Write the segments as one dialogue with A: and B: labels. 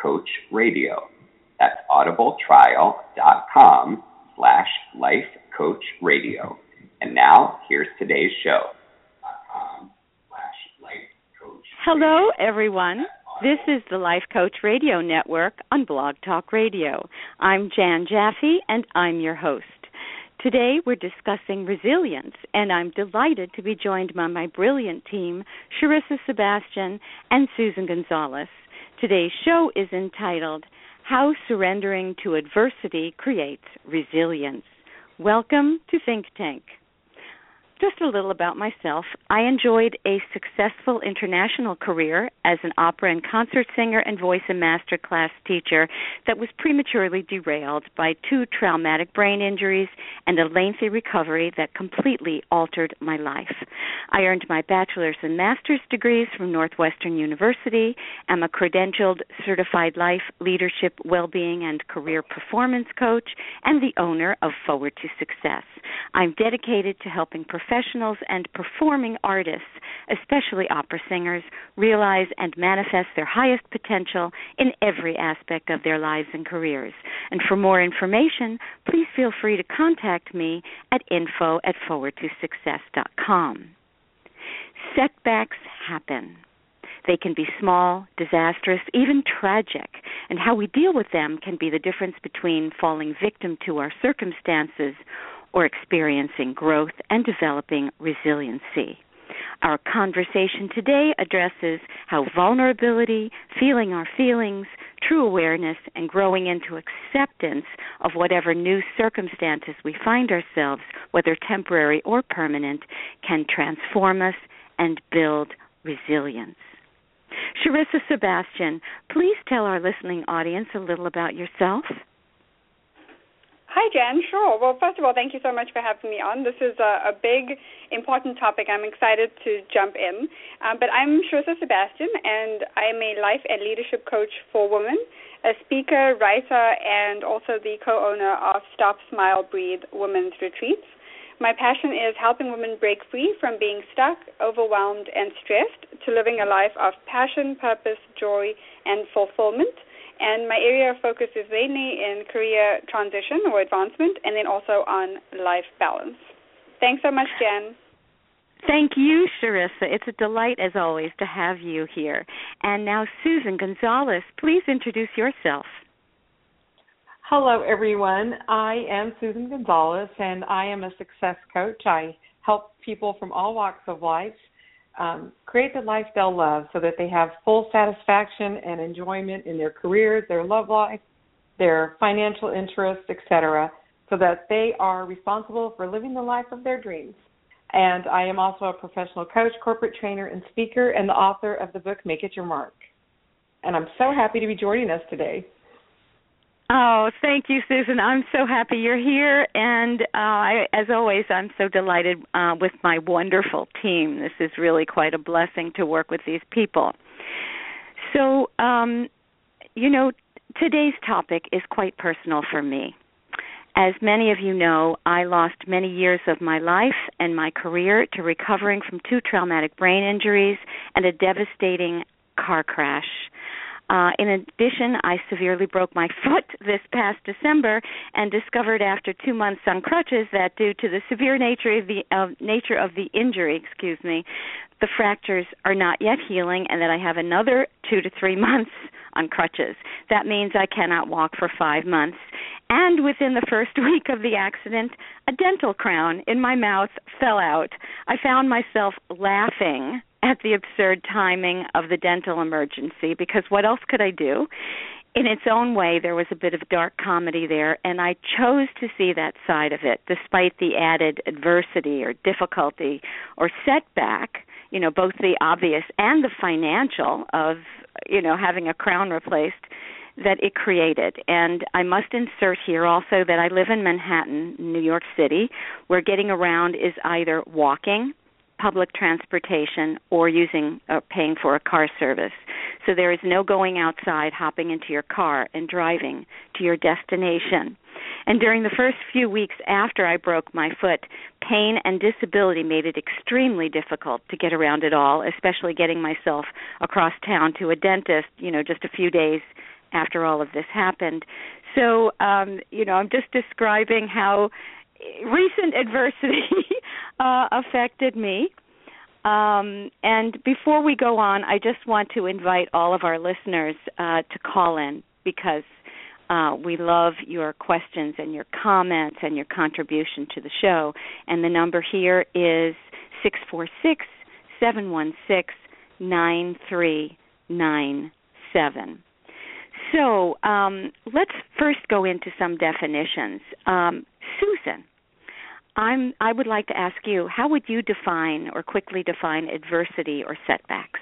A: Coach Radio. That's audibletrial.com slash life coach radio. And now here's today's show.
B: Hello, everyone. This is the Life Coach Radio Network on Blog Talk Radio. I'm Jann Jaffe, and I'm your host. Today we're discussing resilience, and I'm delighted to be joined by my brilliant team, Sharissa Sebastian and Susan Gonzales. Today's show is entitled How Surrendering to Adversity Creates Resilience. Welcome to Think Tank. Just a little about myself. I enjoyed a successful international career as an opera and concert singer and voice and master class teacher that was prematurely derailed by two traumatic brain injuries and a lengthy recovery that completely altered my life. I earned my bachelor's and master's degrees from Northwestern University. I'm a credentialed certified life, leadership, well-being and career performance coach and the owner of Forward to Success. I'm dedicated to helping professionals professionals and performing artists, especially opera singers, realize and manifest their highest potential in every aspect of their lives and careers. And for more information, please feel free to contact me at info at forwardtosuccess.com. Setbacks happen. They can be small, disastrous, even tragic, and how we deal with them can be the difference between falling victim to our circumstances or experiencing growth and developing resiliency. Our conversation today addresses how vulnerability, feeling our feelings, true awareness, and growing into acceptance of whatever new circumstances we find ourselves, whether temporary or permanent, can transform us and build resilience. Sharissa Sebastian, please tell our listening audience a little about yourself.
C: Hi, Jen. Sure. Well, first of all, thank you so much for having me on. This is a, a big, important topic. I'm excited to jump in. Um, but I'm Sharissa Sebastian, and I'm a life and leadership coach for women, a speaker, writer, and also the co-owner of Stop, Smile, Breathe Women's Retreats. My passion is helping women break free from being stuck, overwhelmed, and stressed to living a life of passion, purpose, joy, and fulfillment and my area of focus is mainly in career transition or advancement and then also on life balance. Thanks so much, Jen.
B: Thank you, Sharissa. It's a delight, as always, to have you here. And now, Susan Gonzales, please introduce yourself.
D: Hello, everyone. I am Susan Gonzales, and I am a success coach. I help people from all walks of life um, create the life they'll love so that they have full satisfaction and enjoyment in their careers, their love life, their financial interests, etc., so that they are responsible for living the life of their dreams. And I am also a professional coach, corporate trainer, and speaker, and the author of the book Make It Your Mark. And I'm so happy to be joining us today.
B: Oh, thank you, Susan. I'm so happy you're here, and uh, I, as always, I'm so delighted uh, with my wonderful team. This is really quite a blessing to work with these people. So, um, you know, today's topic is quite personal for me. As many of you know, I lost many years of my life and my career to recovering from two traumatic brain injuries and a devastating car crash. Uh, in addition, I severely broke my foot this past December and discovered after two months on crutches that due to the severe nature of the uh, nature of the injury, excuse me, the fractures are not yet healing, and that I have another two to three months on crutches. That means I cannot walk for five months. And within the first week of the accident, a dental crown in my mouth fell out. I found myself laughing at the absurd timing of the dental emergency because what else could I do? In its own way, there was a bit of dark comedy there, and I chose to see that side of it despite the added adversity or difficulty or setback, you know, both the obvious and the financial of, you know, having a crown replaced that it created. And I must insert here also that I live in Manhattan, New York City, where getting around is either walking, public transportation, or using uh, paying for a car service. So there is no going outside, hopping into your car, and driving to your destination. And during the first few weeks after I broke my foot, pain and disability made it extremely difficult to get around at all, especially getting myself across town to a dentist, you know, just a few days after all of this happened. So, um, you know, I'm just describing how recent adversity uh, affected me. Um, and before we go on, I just want to invite all of our listeners uh, to call in because uh, we love your questions and your comments and your contribution to the show. And the number here is six four six seven one six nine three nine seven. So um, let's first go into some definitions. Um, Susan, I'm, I would like to ask you how would you define or quickly define adversity or setbacks?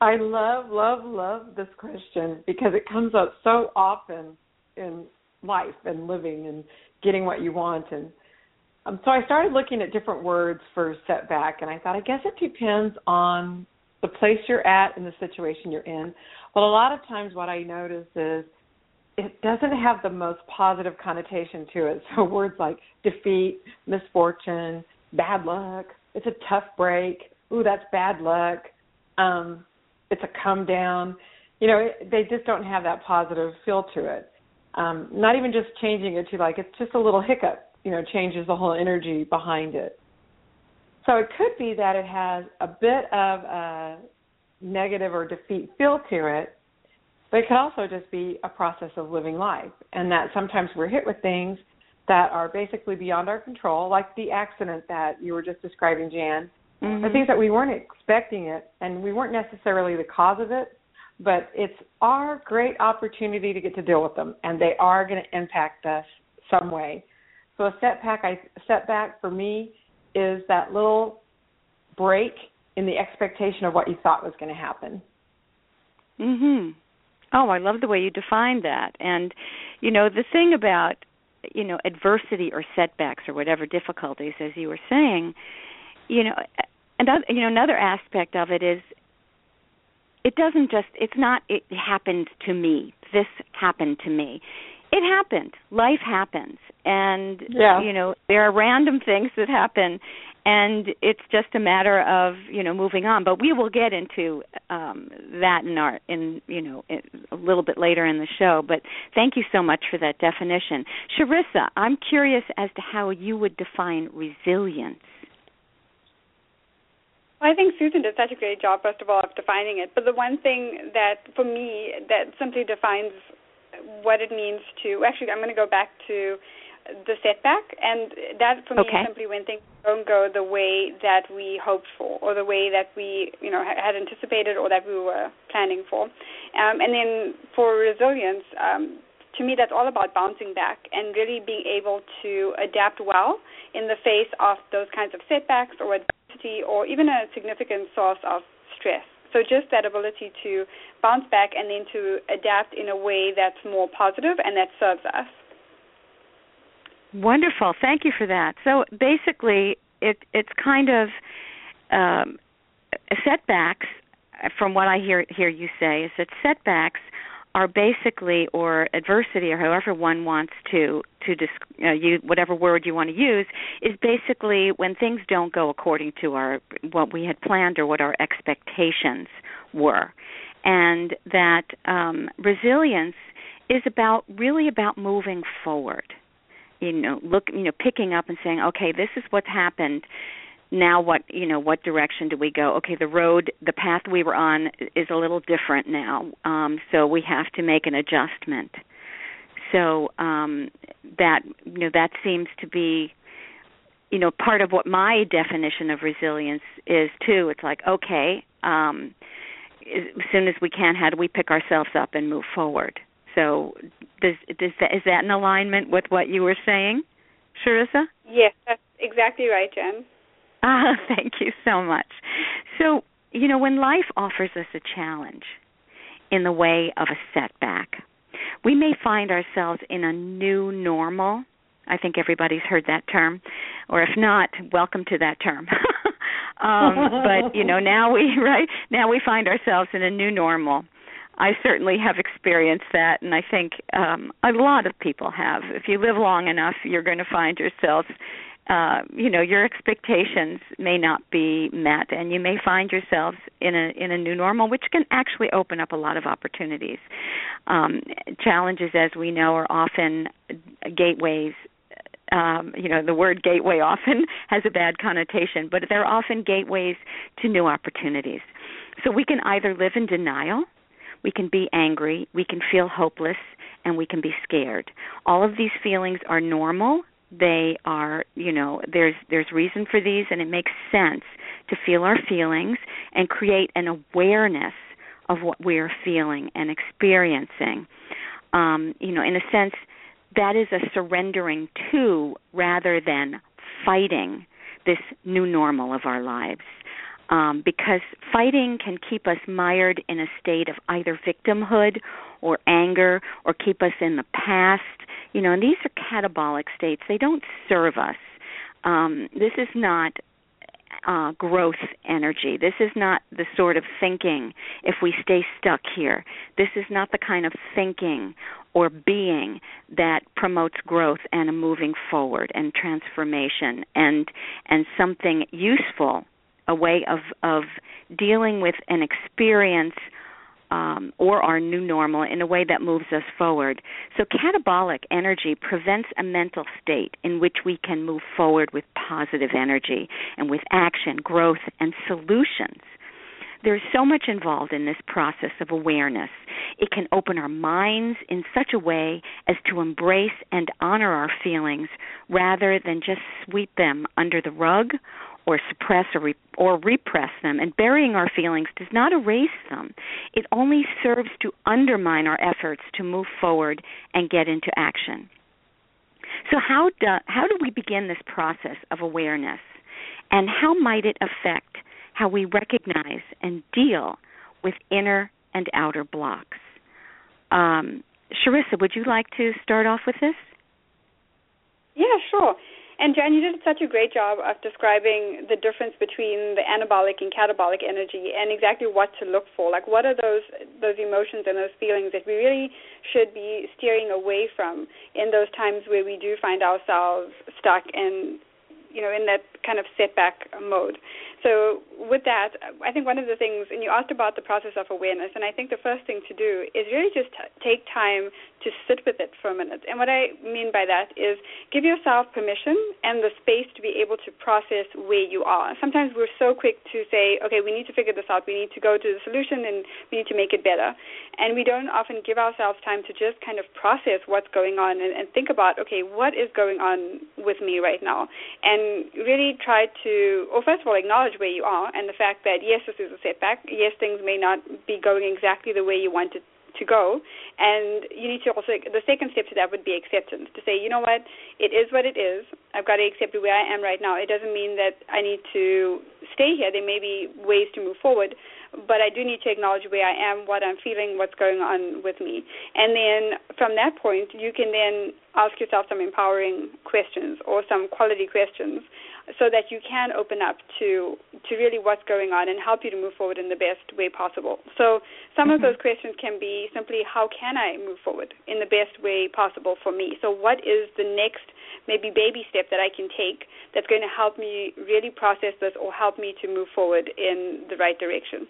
D: I love, love, love this question because it comes up so often in life and living and getting what you want. And um, so I started looking at different words for setback, and I thought, I guess it depends on the place you're at and the situation you're in. But a lot of times, what I notice is it doesn't have the most positive connotation to it. So words like defeat, misfortune, bad luck, it's a tough break, ooh, that's bad luck. Um, it's a come down. You know, it, they just don't have that positive feel to it. Um, not even just changing it to like it's just a little hiccup. You know, changes the whole energy behind it. So it could be that it has a bit of a negative or defeat feel to it, but it could also just be a process of living life, and that sometimes we're hit with things that are basically beyond our control, like the accident that you were just describing, Jann, mm-hmm. things that we weren't expecting it and we weren't necessarily the cause of it, but it's our great opportunity to get to deal with them and they are going to impact us some way. So a setback I setback for me is that little break in the expectation of what you thought was going to happen.
B: Mhm. Oh, I love the way you defined that. And you know, the thing about you know adversity or setbacks or whatever difficulties as you were saying, you know, and you know another aspect of it is it doesn't just it's not it happened to me. This happened to me. It happened. Life happens. And
D: yeah.
B: you know there are random things that happen and it's just a matter of you know moving on. But we will get into um that in our in you know a little bit later in the show. But thank you so much for that definition. Sharissa I'm curious as to how you would define resilience.
C: Well, I think Susan did such a great job, first of all, of defining it. But the one thing that, for me, that simply defines what it means to actually, I'm going to go back to the setback, and that for me
B: okay.
C: is simply when things don't go the way that we hoped for, or the way that we, you know, had anticipated, or that we were planning for. Um, and then for resilience, um, to me, that's all about bouncing back and really being able to adapt well in the face of those kinds of setbacks or adversity, or even a significant source of stress. So just that ability to bounce back and then to adapt in a way that's more positive and that serves us.
B: Wonderful. Thank you for that. So basically, it it's kind of um, setbacks. From what I hear hear you say, is that setbacks are basically or adversity or however one wants to to uh, use whatever word you want to use is basically when things don't go according to our what we had planned or what our expectations were and that um resilience is about really about moving forward you know look you know picking up and saying okay this is what's happened. Now what you know what direction do we go? Okay the road the path we were on is a little different now um so we have to make an adjustment. So um that you know that seems to be you know part of what my definition of resilience is too. It's like okay um as soon as we can how do we pick ourselves up and move forward so does does that is that in alignment with what you were saying Sharissa?
C: Yes, that's exactly right, Jen.
B: Ah, thank you so much. So, you know, when life offers us a challenge, in the way of a setback. We may find ourselves in a new normal. I think everybody's heard that term, or if not, welcome to that term. um, but you know, now we right now we find ourselves in a new normal. I certainly have experienced that, and I think um, a lot of people have. If you live long enough, you're going to find yourself uh, you know your expectations may not be met and you may find yourselves in a in a new normal which can actually open up a lot of opportunities um, challenges as we know are often gateways um, you know the word gateway often has a bad connotation but they're often gateways to new opportunities so we can either live in denial we can be angry we can feel hopeless and we can be scared. All of these feelings are normal. They are you know there's there's reason for these and it makes sense to feel our feelings and create an awareness of what we're feeling and experiencing. Um you know in a sense that is a surrendering to rather than fighting this new normal of our lives um, because fighting can keep us mired in a state of either victimhood or anger or keep us in the past you know, and these are catabolic states. They don't serve us. Um, this is not uh, growth energy. This is not the sort of thinking if we stay stuck here. This is not the kind of thinking or being that promotes growth and a moving forward and transformation and and something useful, a way of of dealing with an experience um, or our new normal in a way that moves us forward. So, catabolic energy prevents a mental state in which we can move forward with positive energy and with action, growth, and solutions. There's so much involved in this process of awareness. It can open our minds in such a way as to embrace and honor our feelings rather than just sweep them under the rug or suppress or, re- or repress them. And burying our feelings does not erase them. It only serves to undermine our efforts to move forward and get into action. So how do how do we begin this process of awareness, and how might it affect how we recognize and deal with inner and outer blocks? Um, Sharissa, would you like to start off with this?
C: Yeah, sure. And Jann, you did such a great job of describing the difference between the anabolic and catabolic energy and exactly what to look for. Like what are those those emotions and those feelings that we really should be steering away from in those times where we do find ourselves stuck and you know in that kind of setback mode. So with that, I think one of the things, and you asked about the process of awareness, and I think the first thing to do is really just t- take time to sit with it for a minute. And what I mean by that is give yourself permission and the space to be able to process where you are. Sometimes we're so quick to say, okay, we need to figure this out, we need to go to the solution, and we need to make it better. And we don't often give ourselves time to just kind of process what's going on and, and think about, okay, what is going on with me right now? And really try to, or first of all, acknowledge where you are and the fact that, yes, this is a setback. Yes, things may not be going exactly the way you wanted to go. And you need to also, the second step to that would be acceptance to say, you know what, it is what it is. I've got to accept where I am right now. It doesn't mean that I need to stay here. There may be ways to move forward, but I do need to acknowledge where I am, what I'm feeling, what's going on with me. And then from that point, you can then ask yourself some empowering questions or some quality questions so that you can open up to to really what's going on and help you to move forward in the best way possible. So some mm-hmm. of those questions can be simply how can I move forward in the best way possible for me? So what is the next maybe baby step that I can take that's going to help me really process this or help me to move forward in the right direction?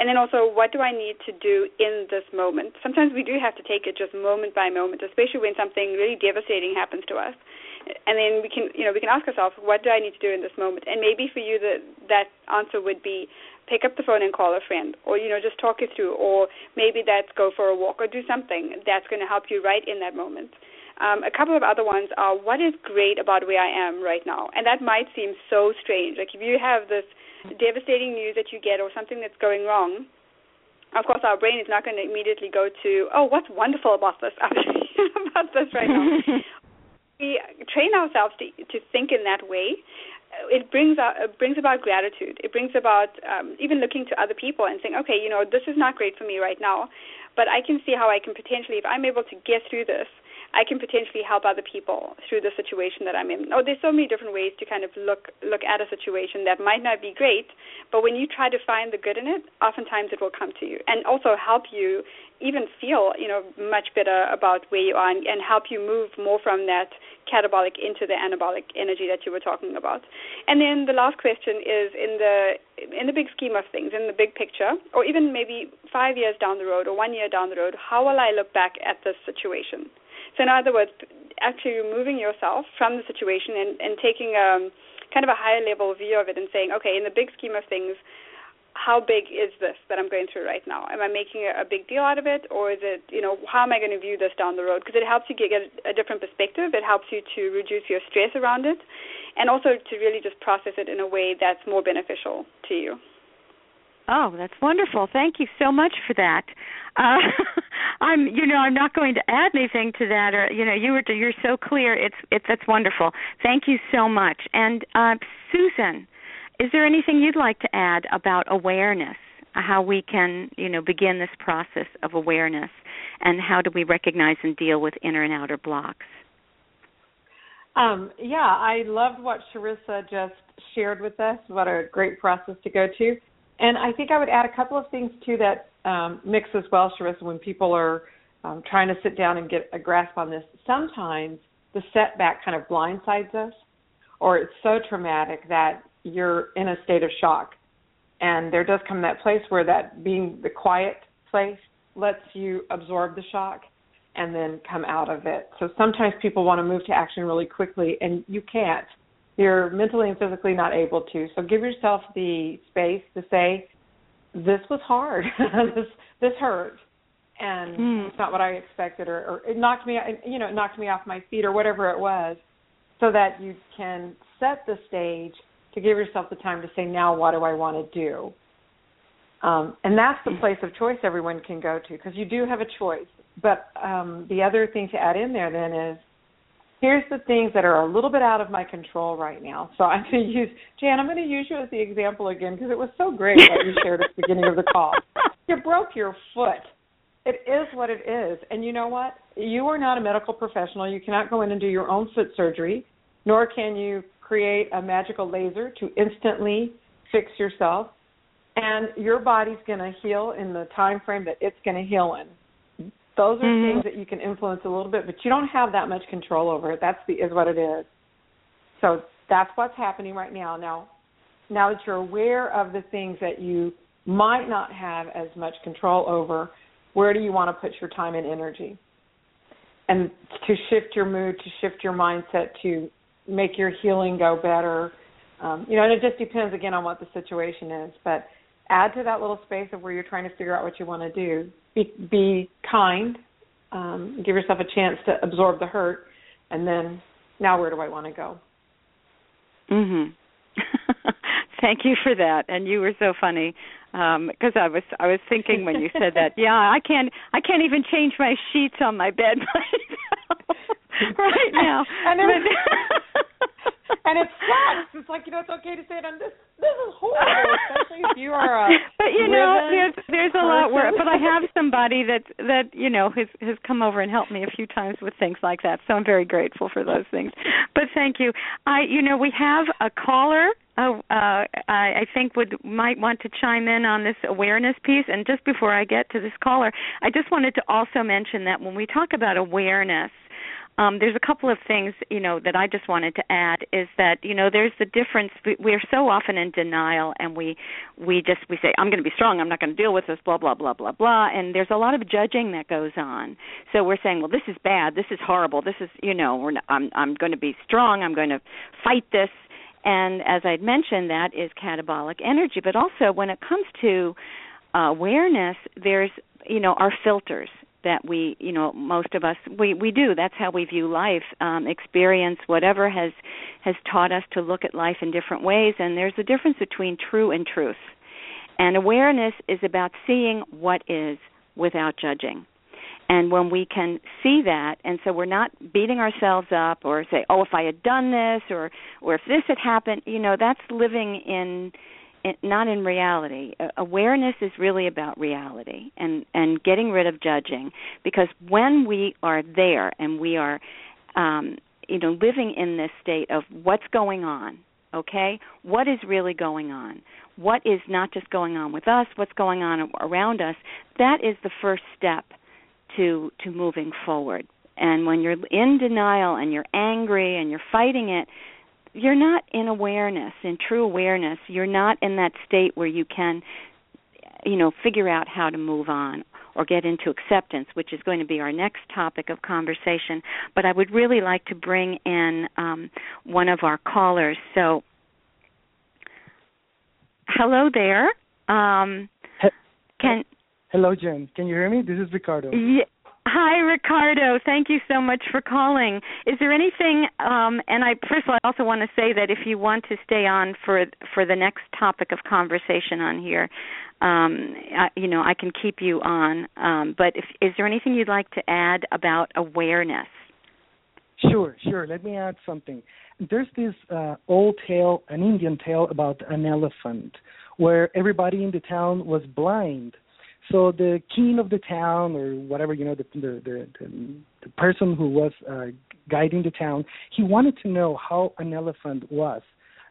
C: And then also, what do I need to do in this moment? Sometimes we do have to take it just moment by moment, especially when something really devastating happens to us and then we can you know we can ask ourselves what do I need to do in this moment? And maybe for you the that answer would be pick up the phone and call a friend or you know just talk it through or maybe that's go for a walk or do something that's going to help you right in that moment. Um, a couple of other ones are what is great about where I am right now? And that might seem so strange. Like if you have this devastating news that you get or something that's going wrong of course our brain is not going to immediately go to oh what's wonderful about this about this right now we train ourselves to to think in that way, it brings out, it brings about gratitude. It brings about um, even looking to other people and saying, okay, you know, this is not great for me right now, but I can see how I can potentially, if I'm able to get through this, I can potentially help other people through the situation that I'm in. Oh, there's so many different ways to kind of look look at a situation that might not be great, but when you try to find the good in it, oftentimes it will come to you and also help you even feel you know much better about where you are and, and help you move more from that catabolic into the anabolic energy that you were talking about. And then the last question is in the in the big scheme of things, in the big picture, or even maybe five years down the road or one year down the road, how will I look back at this situation? So in other words, actually removing yourself from the situation and, and taking a kind of a higher level view of it and saying, okay, in the big scheme of things, how big is this that I'm going through right now? Am I making a, a big deal out of it, or is it, you know, how am I going to view this down the road? Because it helps you get a, a different perspective. It helps you to reduce your stress around it, and also to really just process it in a way that's more beneficial to you.
B: Oh, that's wonderful. Thank you so much for that. Uh, I'm, you know, I'm not going to add anything to that, or you know, you were, you're so clear. It's, it's, that's wonderful. Thank you so much. And uh, Susan, is there anything you'd like to add about awareness? How we can, you know, begin this process of awareness, and how do we recognize and deal with inner and outer blocks?
D: Um, yeah, I loved what Sharissa just shared with us. What a great process to go to. And I think I would add a couple of things to that um, mix as well, Sharissa, when people are um, trying to sit down and get a grasp on this. Sometimes the setback kind of blindsides us, or it's so traumatic that you're in a state of shock. And there does come that place where that being the quiet place lets you absorb the shock and then come out of it. So sometimes people want to move to action really quickly, and you can't you're mentally and physically not able to. So give yourself the space to say, "This was hard. this this hurt, and mm. it's not what I expected, or, or it knocked me, you know, it knocked me off my feet, or whatever it was." So that you can set the stage to give yourself the time to say, "Now, what do I want to do?" Um, and that's the place of choice everyone can go to because you do have a choice. But um, the other thing to add in there then is here's the things that are a little bit out of my control right now. So I'm going to use Jann. I'm going to use you as the example again because it was so great that you shared at the beginning of the call. You broke your foot. It is what it is, and you know what? You are not a medical professional. You cannot go in and do your own foot surgery, nor can you create a magical laser to instantly fix yourself. And your body's going to heal in the time frame that it's going to heal in. Those are mm-hmm. things that you can influence a little bit, but you don't have that much control over it. That's the is what it is. So that's what's happening right now. Now, now that you're aware of the things that you might not have as much control over, where do you want to put your time and energy? And to shift your mood, to shift your mindset, to make your healing go better. Um, you know, and it just depends again on what the situation is. But add to that little space of where you're trying to figure out what you want to do. Be, be kind. Um, give yourself a chance to absorb the hurt, and then now where do I want to go?
B: Mhm. Thank you for that, and you were so funny because um, I was I was thinking when you said that. Yeah, I can't I can't even change my sheets on my bed right now.
D: right and, and it sucks. It's like you know, it's okay to say it on this. This is horrible, especially if you are a.
B: But you know, there's there's a lot where. But I have somebody that that you know has has come over and helped me a few times with things like that. So I'm very grateful for those things. But thank you. I you know we have a caller. Oh, uh, I, I think would might want to chime in on this awareness piece. And just before I get to this caller, I just wanted to also mention that when we talk about awareness, um, there's a couple of things you know that I just wanted to add is that you know there's the difference. We're so often in denial and we we just we say I'm going to be strong. I'm not going to deal with this blah blah blah blah blah. And there's a lot of judging that goes on. So we're saying well this is bad. This is horrible. This is you know we're not, I'm I'm going to be strong. I'm going to fight this. And as I'd mentioned that is catabolic energy. But also when it comes to uh, awareness there's you know our filters that we you know most of us we we do. That's how we view life um experience whatever has has taught us to look at life in different ways. And there's a difference between true and truth. And awareness is about seeing what is without judging. And when we can see that and so we're not beating ourselves up or say oh if i had done this or or if this had happened you know that's living in not in reality. Awareness is really about reality and and getting rid of judging because when we are there and we are um you know living in this state of what's going on, okay? What is really going on? What is not just going on with us, what's going on around us? That is the first step to to moving forward. And when you're in denial and you're angry and you're fighting it, you're not in awareness, in true awareness. You're not in that state where you can, you know, figure out how to move on or get into acceptance, which is going to be our next topic of conversation. But I would really like to bring in um, one of our callers. So, hello there. Um, can
E: Hello, Jen. Can you hear me? This is Ricardo.
B: Yeah, Hi, Ricardo. Thank you so much for calling. Is there anything? Um, and I first of all, I also want to say that if you want to stay on for for the next topic of conversation on here, um, I, you know, I can keep you on. Um, but if, is there anything you'd like to add about awareness?
E: Sure, sure. Let me add something. There's this uh, old tale, an Indian tale about an elephant, where everybody in the town was blind so the king of the town, or whatever you know, the the the, the, the person who was uh, guiding the town, he wanted to know how an elephant was.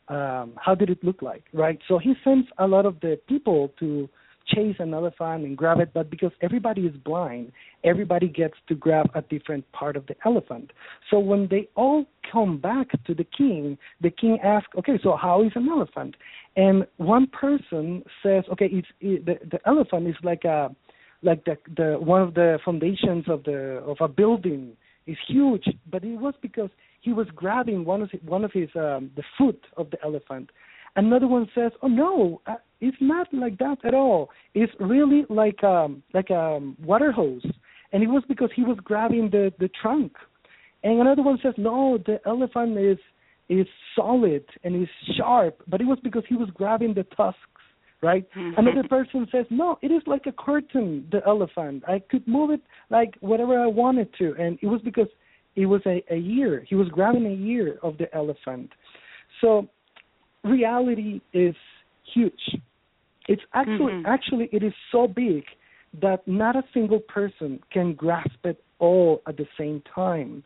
E: Um, how did it look like, right? So he sends a lot of the people to chase an elephant and grab it, but because everybody is blind, everybody gets to grab a different part of the elephant. So when they all come back to the king, the king asks, "Okay, so how is an elephant?" And one person says, "Okay, it's it, the the elephant is like a like the the one of the foundations of the of a building is huge, but it was because he was grabbing one of his, one of his um, the foot of the elephant." Another one says, "Oh no, uh, it's not like that at all. It's really like um like a water hose." And it was because he was grabbing the the trunk. And another one says, "No, the elephant is is solid and is sharp, but it was because he was grabbing the tusks." Right. Mm-hmm. Another person says, "No, it is like a curtain. The elephant. I could move it like whatever I wanted to." And it was because it was a, a ear. He was grabbing a ear of the elephant. So reality is huge. It's actually mm-hmm. actually it is so big that not a single person can grasp it all at the same time.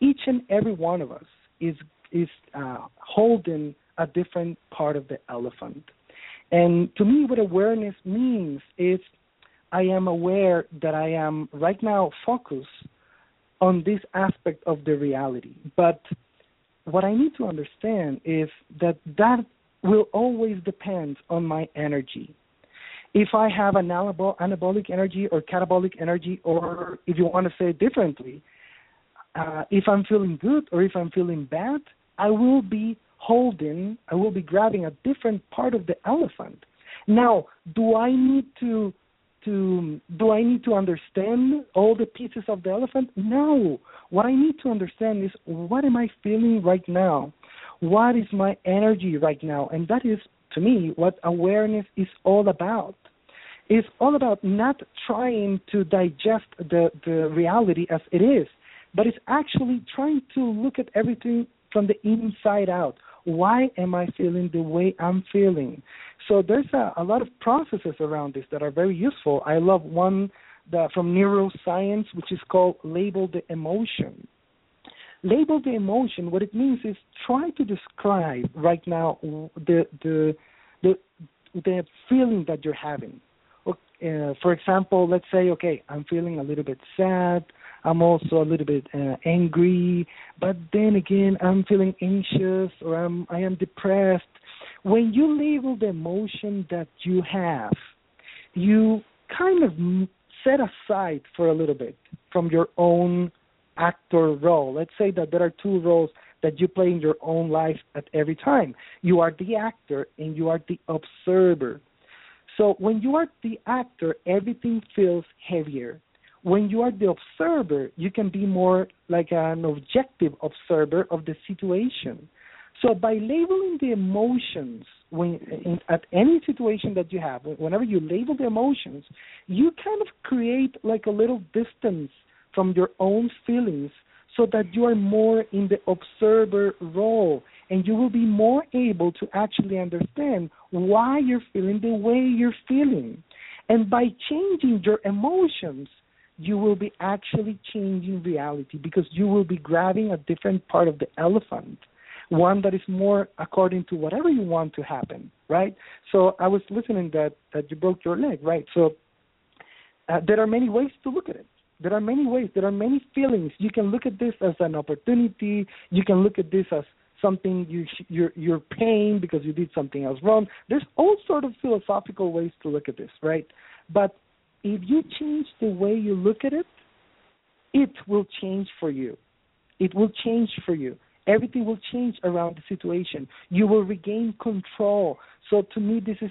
E: Each and every one of us is is uh, holding a different part of the elephant. And to me, what awareness means is I am aware that I am right now focused on this aspect of the reality, but what I need to understand is that that will always depend on my energy. If I have an anabolic energy or catabolic energy, or if you want to say it differently, uh, if I'm feeling good or if I'm feeling bad, I will be holding, I will be grabbing a different part of the elephant. Now, do I need to to do I need to understand all the pieces of the elephant? No. What I need to understand is what am I feeling right now? What is my energy right now? And that is to me what awareness is all about. It's all about not trying to digest the, the reality as it is, but it's actually trying to look at everything from the inside out. Why am I feeling the way I'm feeling? So there's a, a lot of processes around this that are very useful. I love one the, from neuroscience, which is called label the emotion. Label the emotion. What it means is try to describe right now the the the, the feeling that you're having. Uh, for example, let's say, okay, I'm feeling a little bit sad. I'm also a little bit uh, angry, but then again, I'm feeling anxious or I'm I am depressed. When you label the emotion that you have, you kind of set aside for a little bit from your own actor role. Let's say that there are two roles that you play in your own life at every time. You are the actor and you are the observer. So when you are the actor, everything feels heavier. When you are the observer, you can be more like an objective observer of the situation. So by labeling the emotions when in, at any situation that you have, whenever you label the emotions, you kind of create like a little distance from your own feelings so that you are more in the observer role and you will be more able to actually understand why you're feeling the way you're feeling. And by changing your emotions, you will be actually changing reality because you will be grabbing a different part of the elephant, one that is more according to whatever you want to happen, right? So I was listening that that you broke your leg, right? So uh, there are many ways to look at it. There are many ways. There are many feelings. You can look at this as an opportunity. You can look at this as something you sh- you're you're paying because you did something else wrong. There's all sort of philosophical ways to look at this, right? But if you change the way you look at it, it will change for you. It will change for you. Everything will change around the situation. You will regain control. So to me, this is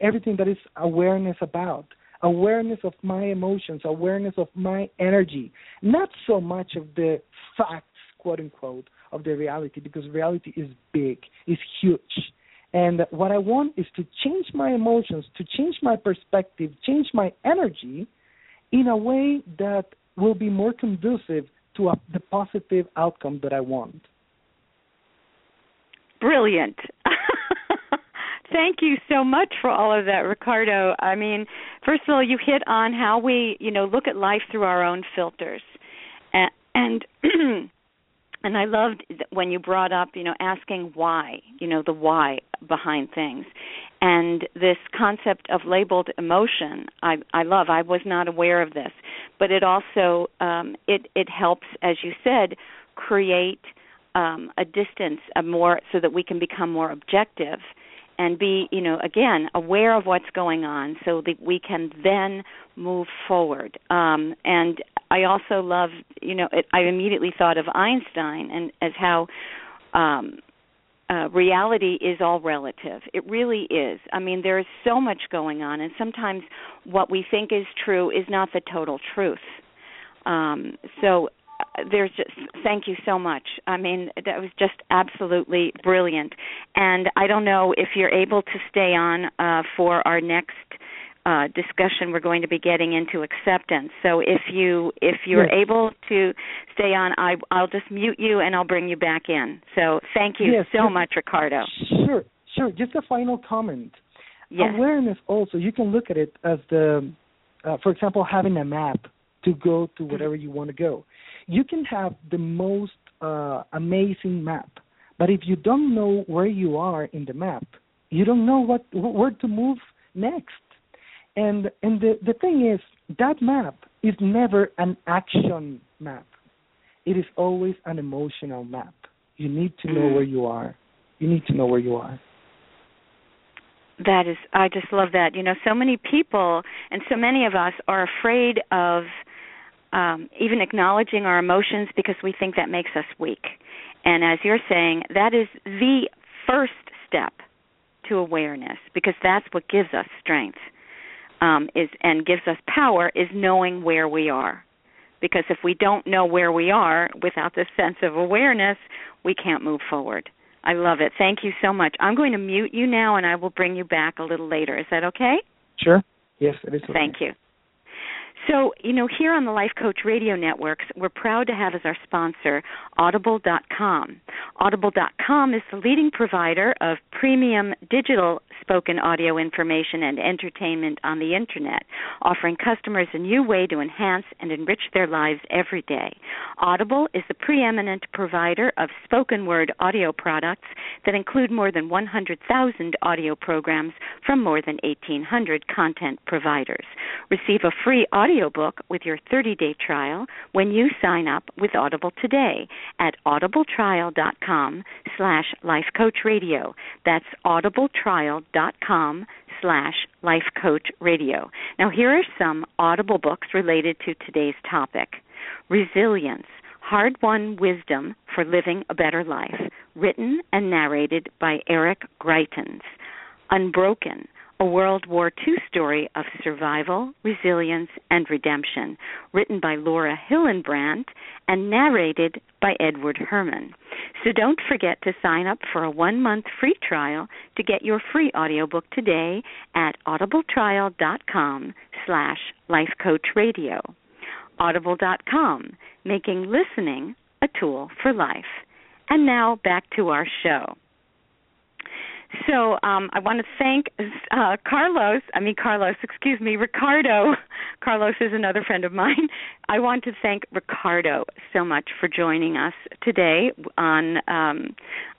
E: everything that is awareness about awareness of my emotions, awareness of my energy, not so much of the facts, quote unquote, of the reality, because reality is big, is huge. And what I want is to change my emotions, to change my perspective, change my energy in a way that will be more conducive to a, the positive outcome that I want.
B: Brilliant. Thank you so much for all of that, Ricardo. I mean, first of all, you hit on how we, you know, look at life through our own filters, and and, and I loved when you brought up, you know, asking why, you know, the why behind things, and this concept of labeled emotion. I I love. I was not aware of this, but it also um, it it helps, as you said, create um, a distance, a more so that we can become more objective and be you know again aware of what's going on so that we can then move forward um and i also love you know it, i immediately thought of einstein and as how um uh, reality is all relative. It really is. I mean, there is so much going on, and sometimes what we think is true is not the total truth. Um, so there's just thank you so much. I mean, that was just absolutely brilliant. And I don't know if you're able to stay on uh, for our next uh, discussion. We're going to be getting into acceptance. So if you if you're
E: yes.
B: able to stay on, I I'll just mute you and I'll bring you back in. So thank you
E: yes,
B: so
E: yes.
B: much, Ricardo.
E: Sure, sure. Just a final comment. Awareness also you can look at it as the, uh, for example, having a map to go to whatever you want to go you can have the most uh, amazing map, but if you don't know where you are in the map, you don't know what where to move next. And and the the thing is that map is never an action map. It is always an emotional map. You need to know
B: Mm.
E: where you are. You need to know where you are.
B: That is, I just love that. You know, so many people and so many of us are afraid of um, even acknowledging our emotions because we think that makes us weak. And as you're saying, that is the first step to awareness because that's what gives us strength um, is and gives us power is knowing where we are. Because if we don't know where we are without this sense of awareness, we can't move forward. I love it. Thank you so much. I'm going to mute you now and I will bring you back a little later. Is that okay?
E: Sure. Yes, it is. Okay.
B: Thank you. So, you know, here on the Life Coach Radio Networks, we're proud to have as our sponsor Audible.com. Audible.com is the leading provider of premium digital spoken audio information and entertainment on the Internet, offering customers a new way to enhance and enrich their lives every day. Audible is the preeminent provider of spoken word audio products that include more than 100,000 audio programs from more than 1,800 content providers. Receive a free audiobook with your 30-day trial when you sign up with Audible today at audibletrial.com slash lifecoachradio. That's audibletrial.com slash lifecoachradio. Now here are some Audible books related to today's topic. Resilience, Hard-Won Wisdom for Living a Better Life, written and narrated by Eric Greitens. Unbroken, a World War II story of survival, resilience, and redemption, written by Laura Hillenbrand and narrated by Edward Herrmann. So don't forget to sign up for a one month free trial to get your free audiobook today at audibletrial.com slash lifecoachradio. Audible.com, making listening a tool for life. And now back to our show. So um, I want to thank uh, Carlos. I mean Carlos, excuse me, Ricardo. Carlos is another friend of mine. I want to thank Ricardo so much for joining us today on um,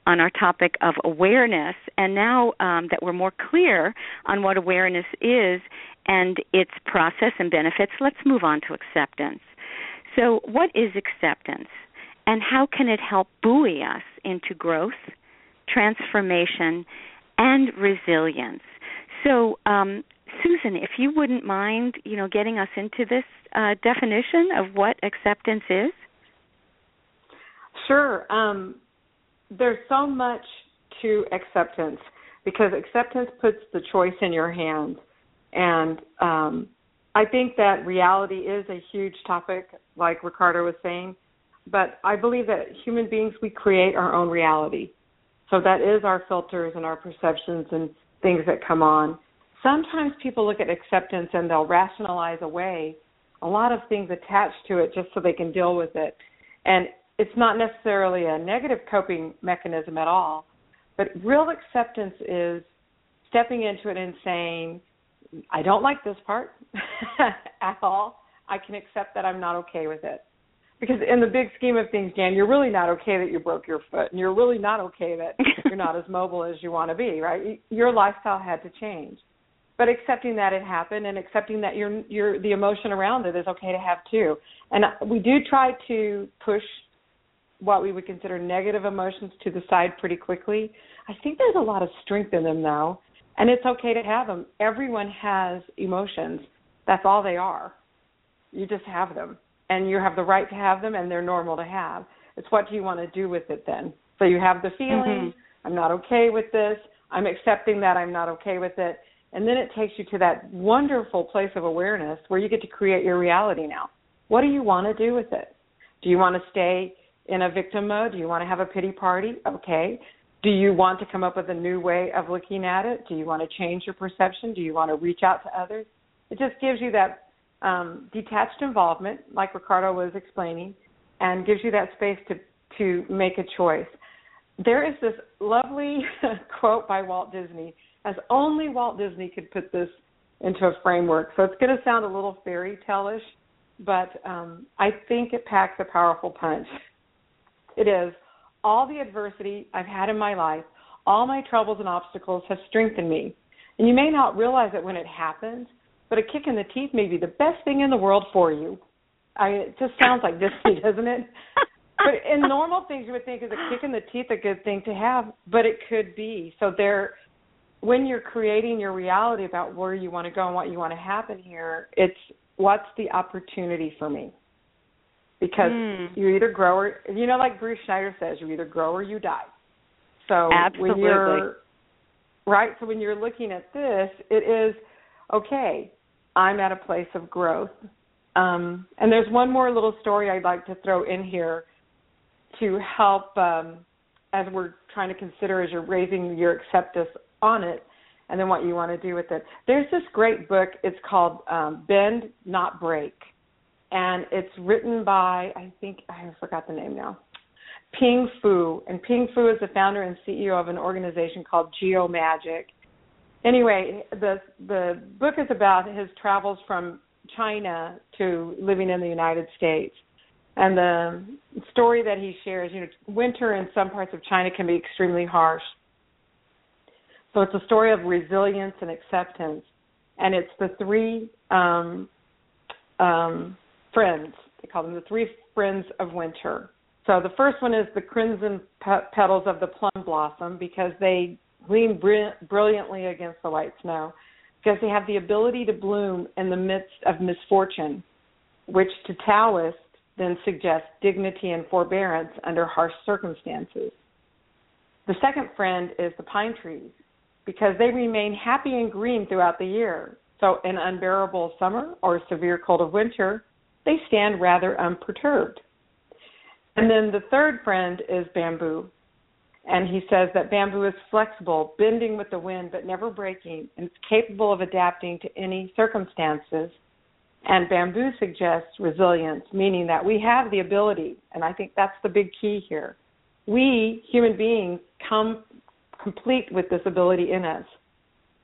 B: on our topic of awareness. And now um, that we're more clear on what awareness is and its process and benefits, let's move on to acceptance. So, what is acceptance, and how can it help buoy us into growth? Transformation, and resilience. So, um, Susan, if you wouldn't mind, you know, getting us into this uh, definition of what acceptance is.
D: Sure. Um, there's so much to acceptance because acceptance puts the choice in your hands, and um, I think that reality is a huge topic, like Ricardo was saying. But I believe that human beings we create our own reality. So that is our filters and our perceptions and things that come on. Sometimes people look at acceptance and they'll rationalize away a lot of things attached to it just so they can deal with it. And it's not necessarily a negative coping mechanism at all, but real acceptance is stepping into it and saying, I don't like this part at all. I can accept that I'm not okay with it because in the big scheme of things, Jann, you're really not okay that you broke your foot, and you're really not okay that you're not as mobile as you want to be, right? Your lifestyle had to change, but accepting that it happened and accepting that your your the emotion around it is okay to have too. And we do try to push what we would consider negative emotions to the side pretty quickly. I think there's a lot of strength in them though, and it's okay to have them. Everyone has emotions. That's all they are. You just have them and you have the right to have them and they're normal to have. It's what do you want to do with it then? So you have the feeling, mm-hmm. I'm not okay with this, I'm accepting that I'm not okay with it. And then it takes you to that wonderful place of awareness where you get to create your reality now. What do you want to do with it? Do you want to stay in a victim mode? Do you want to have a pity party? Okay. Do you want to come up with a new way of looking at it? Do you want to change your perception? Do you want to reach out to others? It just gives you that um, detached involvement, like Ricardo was explaining, and gives you that space to to make a choice. There is this lovely quote by Walt Disney, as only Walt Disney could put this into a framework. So it's going to sound a little fairy tale-ish, but um, I think it packs a powerful punch. It is all the adversity I've had in my life, all my troubles and obstacles have strengthened me. And you may not realize it when it happens, but a kick in the teeth may be the best thing in the world for you. I it just sounds like Disney, doesn't it? But in normal things, you would think is a kick in the teeth a good thing to have, but it could be. So there, when you're creating your reality about where you want to go and what you want to happen here, it's what's the opportunity for me? Because mm. you either grow or you know, like Bruce Schneider says, you either grow or you die. So
B: Absolutely.
D: when you're right, so when you're looking at this, it is okay. I'm at a place of growth. Um, and there's one more little story I'd like to throw in here to help um, as we're trying to consider as you're raising your acceptance on it and then what you want to do with it. There's this great book. It's called um, Bend Not Break. And it's written by, I think, I forgot the name now, Ping Fu. And Ping Fu is the founder and CEO of an organization called Geomagic anyway, the the book is about his travels from China to living in the United States. And the story that he shares, you know, winter in some parts of China can be extremely harsh. So it's a story of resilience and acceptance. And it's the three um, um, friends, they call them the three friends of winter. So the first one is the crimson pe- petals of the plum blossom because they gleam brilliantly against the white snow because they have the ability to bloom in the midst of misfortune, which to Taoists then suggests dignity and forbearance under harsh circumstances. The second friend is the pine trees because they remain happy and green throughout the year. So, in unbearable summer or severe cold of winter, they stand rather unperturbed. And then the third friend is bamboo and he says that bamboo is flexible, bending with the wind but never breaking, and it's capable of adapting to any circumstances. And bamboo suggests resilience, meaning that we have the ability, and I think that's the big key here. we human beings come complete with this ability in us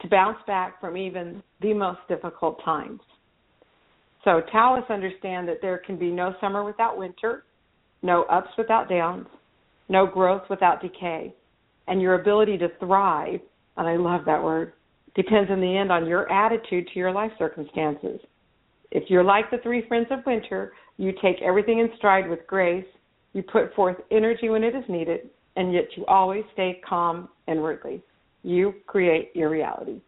D: to bounce back from even the most difficult times. So Taoists understand that there can be no summer without winter, no ups without downs, no growth without decay. And your ability to thrive, and I love that word, depends in the end on your attitude to your life circumstances. If you're like the three friends of winter, you take everything in stride with grace, you put forth energy when it is needed, and yet you always stay calm inwardly. You create your reality.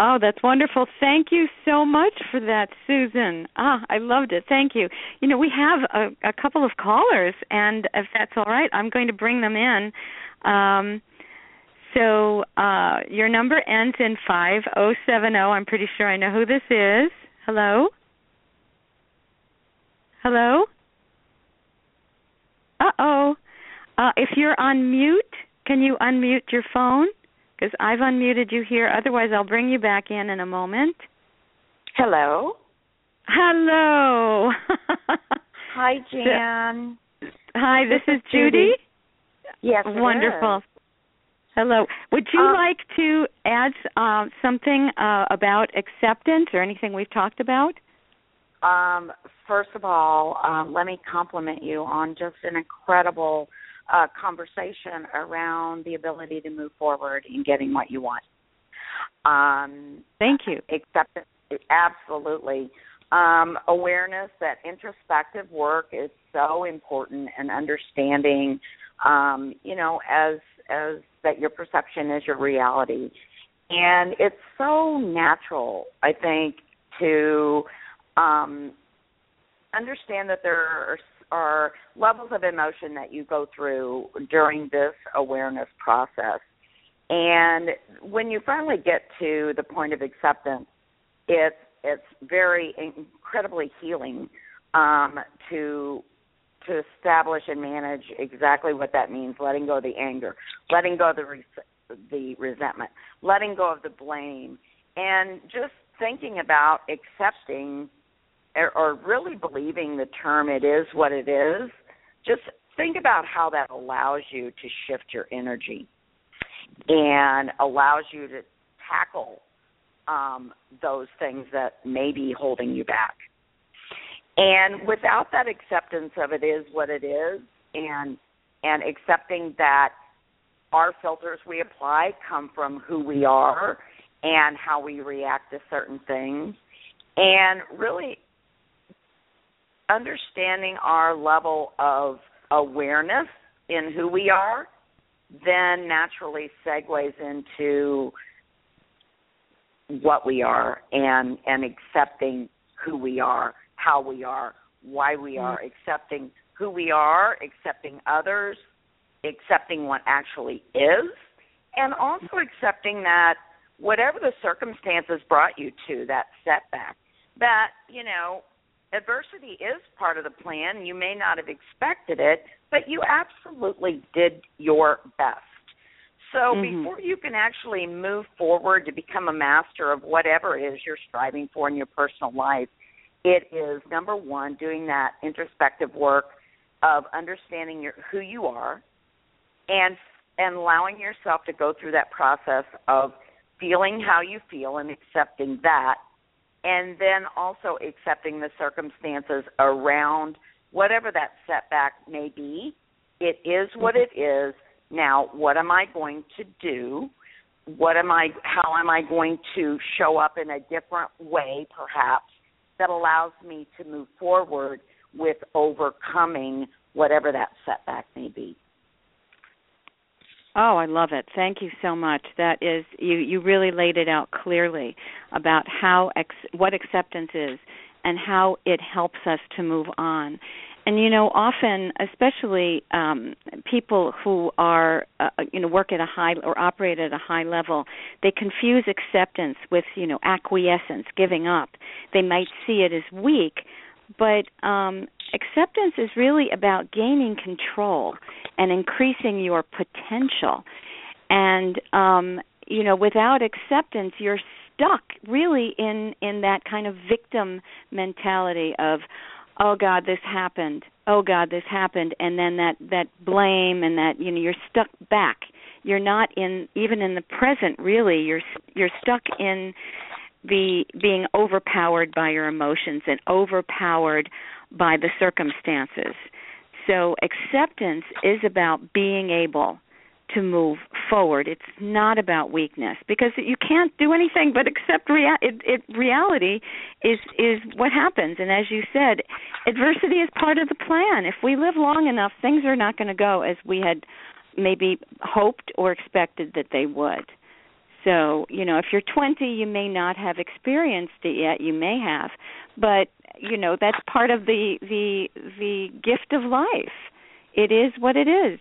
B: Oh, that's wonderful. Thank you so much for that, Susan. Ah, I loved it. Thank you. You know, we have a, a couple of callers, and if that's all right, I'm going to bring them in. Um, so uh, your number ends in 5070. I'm pretty sure I know who this is. Hello? Hello? Uh-oh. Uh, if you're on mute, can you unmute your phone? Because I've unmuted you here. Otherwise, I'll bring you back in in a moment.
F: Hello.
B: Hello.
F: Hi, Jann.
B: Hi, this, this is Judy. Judy.
F: Yes,
B: wonderful. Hello. Would you um, like to add uh, something uh, about acceptance or anything we've talked about?
F: Um, first of all, um, let me compliment you on just an incredible uh, conversation around the ability to move forward in getting what you want. Um,
B: Thank you.
F: Acceptance, absolutely. Um, awareness that introspective work is so important and understanding, um, you know, as as that your perception is your reality, and it's so natural, I think, to um, understand that there are are levels of emotion that you go through during this awareness process. And when you finally get to the point of acceptance, it's it's very incredibly healing um, to to establish and manage exactly what that means. Letting go of the anger, letting go of the res- the resentment, letting go of the blame, and just thinking about accepting or, really believing the term it is what it is, just think about how that allows you to shift your energy and allows you to tackle um, those things that may be holding you back. And without that acceptance of it is what it is, and and accepting that our filters we apply come from who we are and how we react to certain things, and really understanding our level of awareness in who we are then naturally segues into what we are and and accepting who we are, how we are, why we mm-hmm. are, accepting who we are, accepting others, accepting what actually is, and also accepting that whatever the circumstances brought you to that setback, that, you know, adversity is part of the plan. You may not have expected it, but you absolutely did your best. So mm-hmm. before you can actually move forward to become a master of whatever it is you're striving for in your personal life, it is number one doing that introspective work of understanding your, who you are and and allowing yourself to go through that process of feeling how you feel and accepting that and then also accepting the circumstances around whatever that setback may be. It is what mm-hmm. it is. Now, what am I going to do? What am I how am I going to show up in a different way perhaps that allows me to move forward with overcoming whatever that setback may be?
B: Oh, I love it. Thank you so much. That is you you really laid it out clearly about how ex, what acceptance is and how it helps us to move on. And you know, often, especially um, people who are, uh, you know, work at a high or operate at a high level, they confuse acceptance with, you know, acquiescence, giving up. They might see it as weak, but um, acceptance is really about gaining control and increasing your potential. And um, you know, without acceptance, you're stuck really in in that kind of victim mentality of oh god this happened. Oh god this happened. And then that that blame and that you know you're stuck back. You're not in even in the present really. You're you're stuck in the being overpowered by your emotions and overpowered by the circumstances so acceptance is about being able to move forward. It's not about weakness because you can't do anything but accept rea- it, it, reality is is what happens. And as you said, adversity is part of the plan. If we live long enough, things are not going to go as we had maybe hoped or expected that they would. So, you know, if you're 20, you may not have experienced it yet. You may have, but you know that's part of the the the gift of life. It is what it is.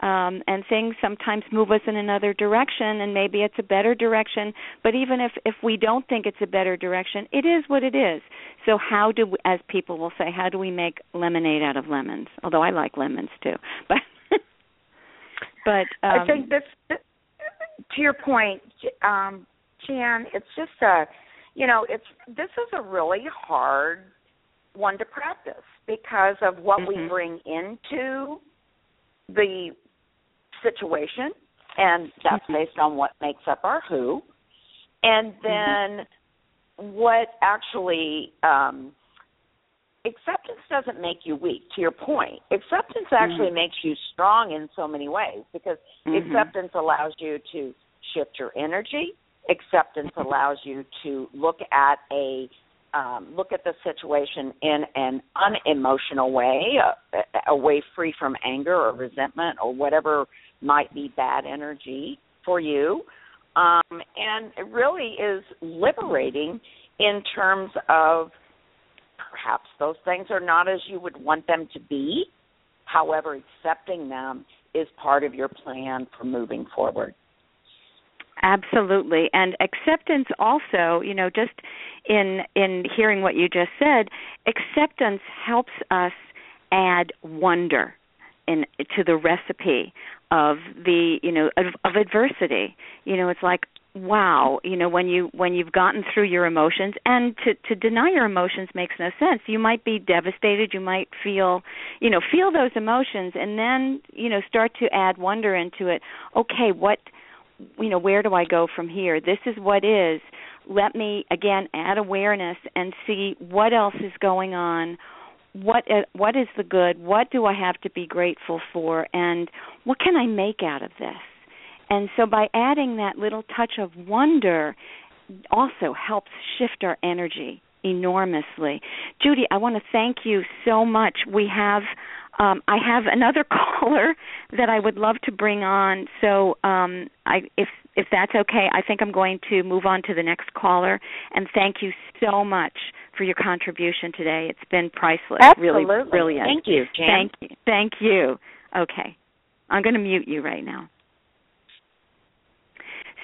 B: Um, and things sometimes move us in another direction and maybe it's a better direction. But even if if we don't think it's a better direction it is what it is. So how do we, as people will say how do we make lemonade out of lemons? Although i like lemons too. But but um,
F: i think this to your point um Jann it's just a you know it's this is a really hard one to practice because of what
B: mm-hmm.
F: we bring into the situation, and that's
B: mm-hmm.
F: based on what makes up our who. And
B: mm-hmm.
F: then mm-hmm. what actually um, acceptance doesn't make you weak. To your point, acceptance actually
B: mm-hmm.
F: makes you strong in so many ways because
B: mm-hmm.
F: acceptance allows you to shift your energy. Acceptance allows you to look at a um, look at the situation in an unemotional way, a, a way free from anger or resentment or whatever might be bad energy for you. Um, and it really is liberating in terms of perhaps those things are not as you would want them to be. However, accepting them is part of your plan for moving forward.
B: Absolutely. And acceptance also, you know, just in in hearing what you just said, acceptance helps us add wonder in to the recipe of the you know of, of adversity. You know it's like wow you know when you when you've gotten through your emotions and to to deny your emotions makes no sense. You might be devastated you might feel you know feel those emotions and then you know start to add wonder into it. Okay what you know where do i go from here? This is what is. Let me again add awareness and see what else is going on what uh, what is the good? What do i have to be grateful for? And what can i make out of this? And so by adding that little touch of wonder also helps shift our energy enormously. Judy i want to thank you so much. We have um, I have another caller that I would love to bring on. So, um, I, if if that's okay, I think I'm going to move on to the next caller. And thank you so much for your contribution today. It's been priceless.
F: Absolutely.
B: Really brilliant.
F: Thank you, Jann.
B: Thank you. Thank you. Okay. I'm going to mute you right now.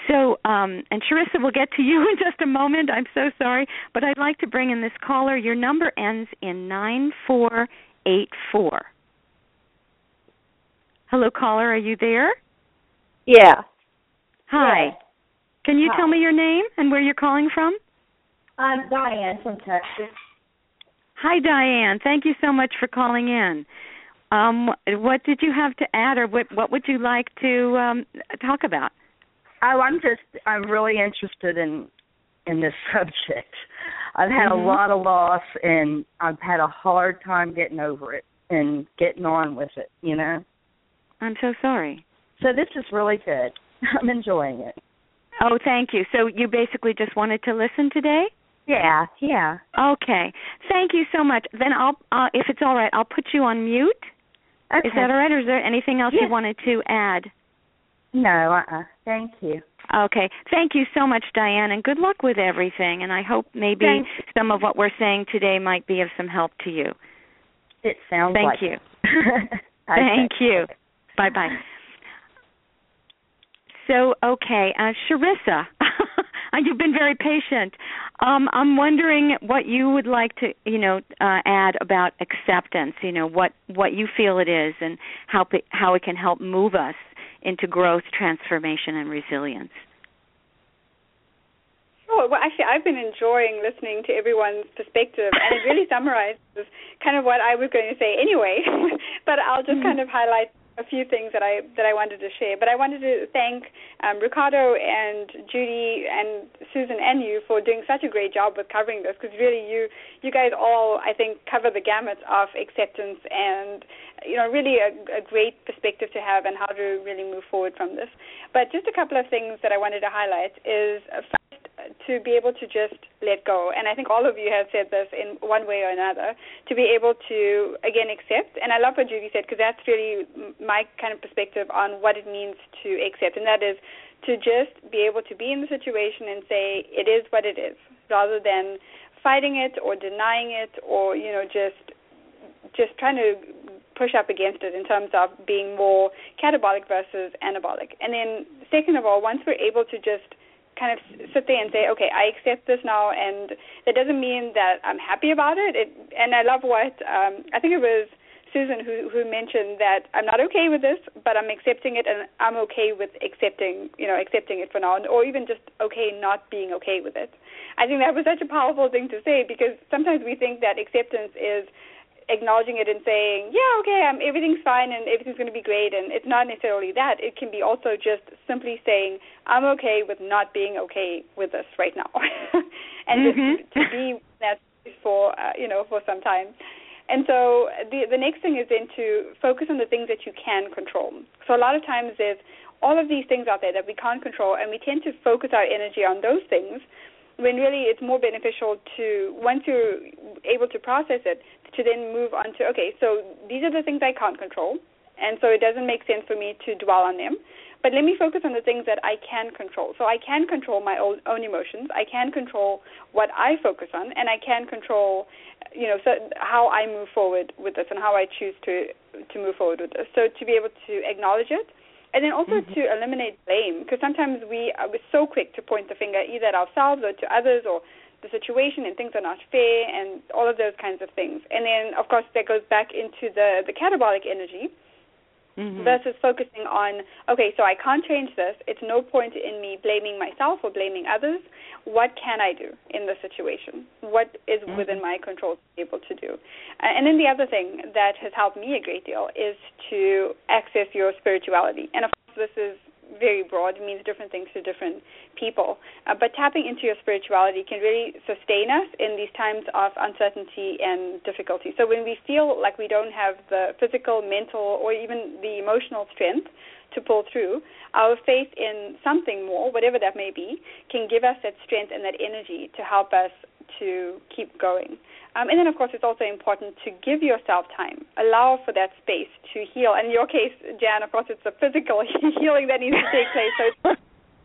B: So, um, and Sharissa, we'll get to you in just a moment. I'm so sorry, but I'd like to bring in this caller. Your number ends in 9484. Hello, caller. Are you there?
G: Yeah.
B: Hi.
G: Yeah.
B: Can you
G: Hi.
B: tell me your name and where you're calling from?
G: I'm Diane from Texas.
B: Hi, Diane. Thank you so much for calling in. Um, what did you have to add, or what what would you like to um, talk about?
G: Oh, I'm just I'm really interested in in this subject. I've had
B: Mhm.
G: a lot of loss and I've had a hard time getting over it and getting on with it, you know.
B: I'm so sorry.
G: So this is really good. I'm enjoying it.
B: Oh, thank you. So you basically just wanted to listen today?
G: Yeah, yeah.
B: Okay. Thank you so much. Then I'll, uh, if it's all right, I'll put you on mute.
G: Okay.
B: Is that all right, or is there anything else
G: Yeah.
B: you wanted to add?
G: No, uh-uh. Thank you.
B: Okay. Thank you so much, Diane, and good luck with everything. And I hope maybe
G: Thanks.
B: some of what we're saying today might be of some help to you.
G: It sounds like.
B: Thank
G: like
B: you. Thank you. Bye bye. So, okay, uh, Sharissa, you've been very patient. Um, I'm wondering what you would like to, you know, uh, add about acceptance. You know, what what you feel it is, and how it, how it can help move us into growth, transformation, and resilience.
C: Sure. Well, actually, I've been enjoying listening to everyone's perspective, and it really summarizes kind of what I was going to say anyway. but I'll just mm-hmm. kind of highlight a few things that I that I wanted to share. But I wanted to thank um, Ricardo and Judy and Susan and you for doing such a great job with covering this because really you you guys all I think cover the gamut of acceptance and you know really a, a great perspective to have and how to really move forward from this. But just a couple of things that I wanted to highlight is to be able to just let go. And I think all of you have said this in one way or another, to be able to, again, accept. And I love what Judy said because that's really my kind of perspective on what it means to accept. And that is to just be able to be in the situation and say, it is what it is, rather than fighting it or denying it or, you know, just just trying to push up against it in terms of being more catabolic versus anabolic. And then second of all, once we're able to just kind of sit there and say, okay, I accept this now, and that doesn't mean that I'm happy about it. it and I love what um, I think it was Susan who who mentioned that I'm not okay with this, but I'm accepting it, and I'm okay with accepting, you know, accepting it for now, or even just okay not being okay with it. I think that was such a powerful thing to say because sometimes we think that acceptance is acknowledging it and saying, yeah, okay, um, everything's fine and everything's going to be great. And it's not necessarily that. It can be also just simply saying, I'm okay with not being okay with this right now, and mm-hmm. just to be that for uh, you know for some time. And so the the next thing is then to focus on the things that you can control. So a lot of times there's all of these things out there that we can't control, and we tend to focus our energy on those things when really it's more beneficial to once you're able to process it to then move on to okay so these are the things i can't control and so it doesn't make sense for me to dwell on them. But let me focus on the things that i can control. So i can control my own, own emotions. I can control what i focus on and i can control you know so how i move forward with this and how i choose to to move forward with this. So to be able to acknowledge it and then also mm-hmm. to eliminate blame, because sometimes we are so quick to point the finger either at ourselves or to others or the situation and things are not fair and all of those kinds of things. And then, of course, that goes back into the, the catabolic energy mm-hmm. versus focusing on, okay, so I can't change this. It's no point in me blaming myself or blaming others. What can I do in the situation? What is mm-hmm. within my control to be able to do? Uh, and then the other thing that has helped me a great deal is to access your spirituality. And of course, this is very broad. It means different things to different people. Uh, but tapping into your spirituality can really sustain us in these times of uncertainty and difficulty. So when we feel like we don't have the physical, mental, or even the emotional strength to pull through, our faith in something more, whatever that may be, can give us that strength and that energy to help us to keep going. Um, and then, of course, it's also important to give yourself time, allow for that space to heal. And in your case, Jann, of course, it's the physical healing that needs to take place. So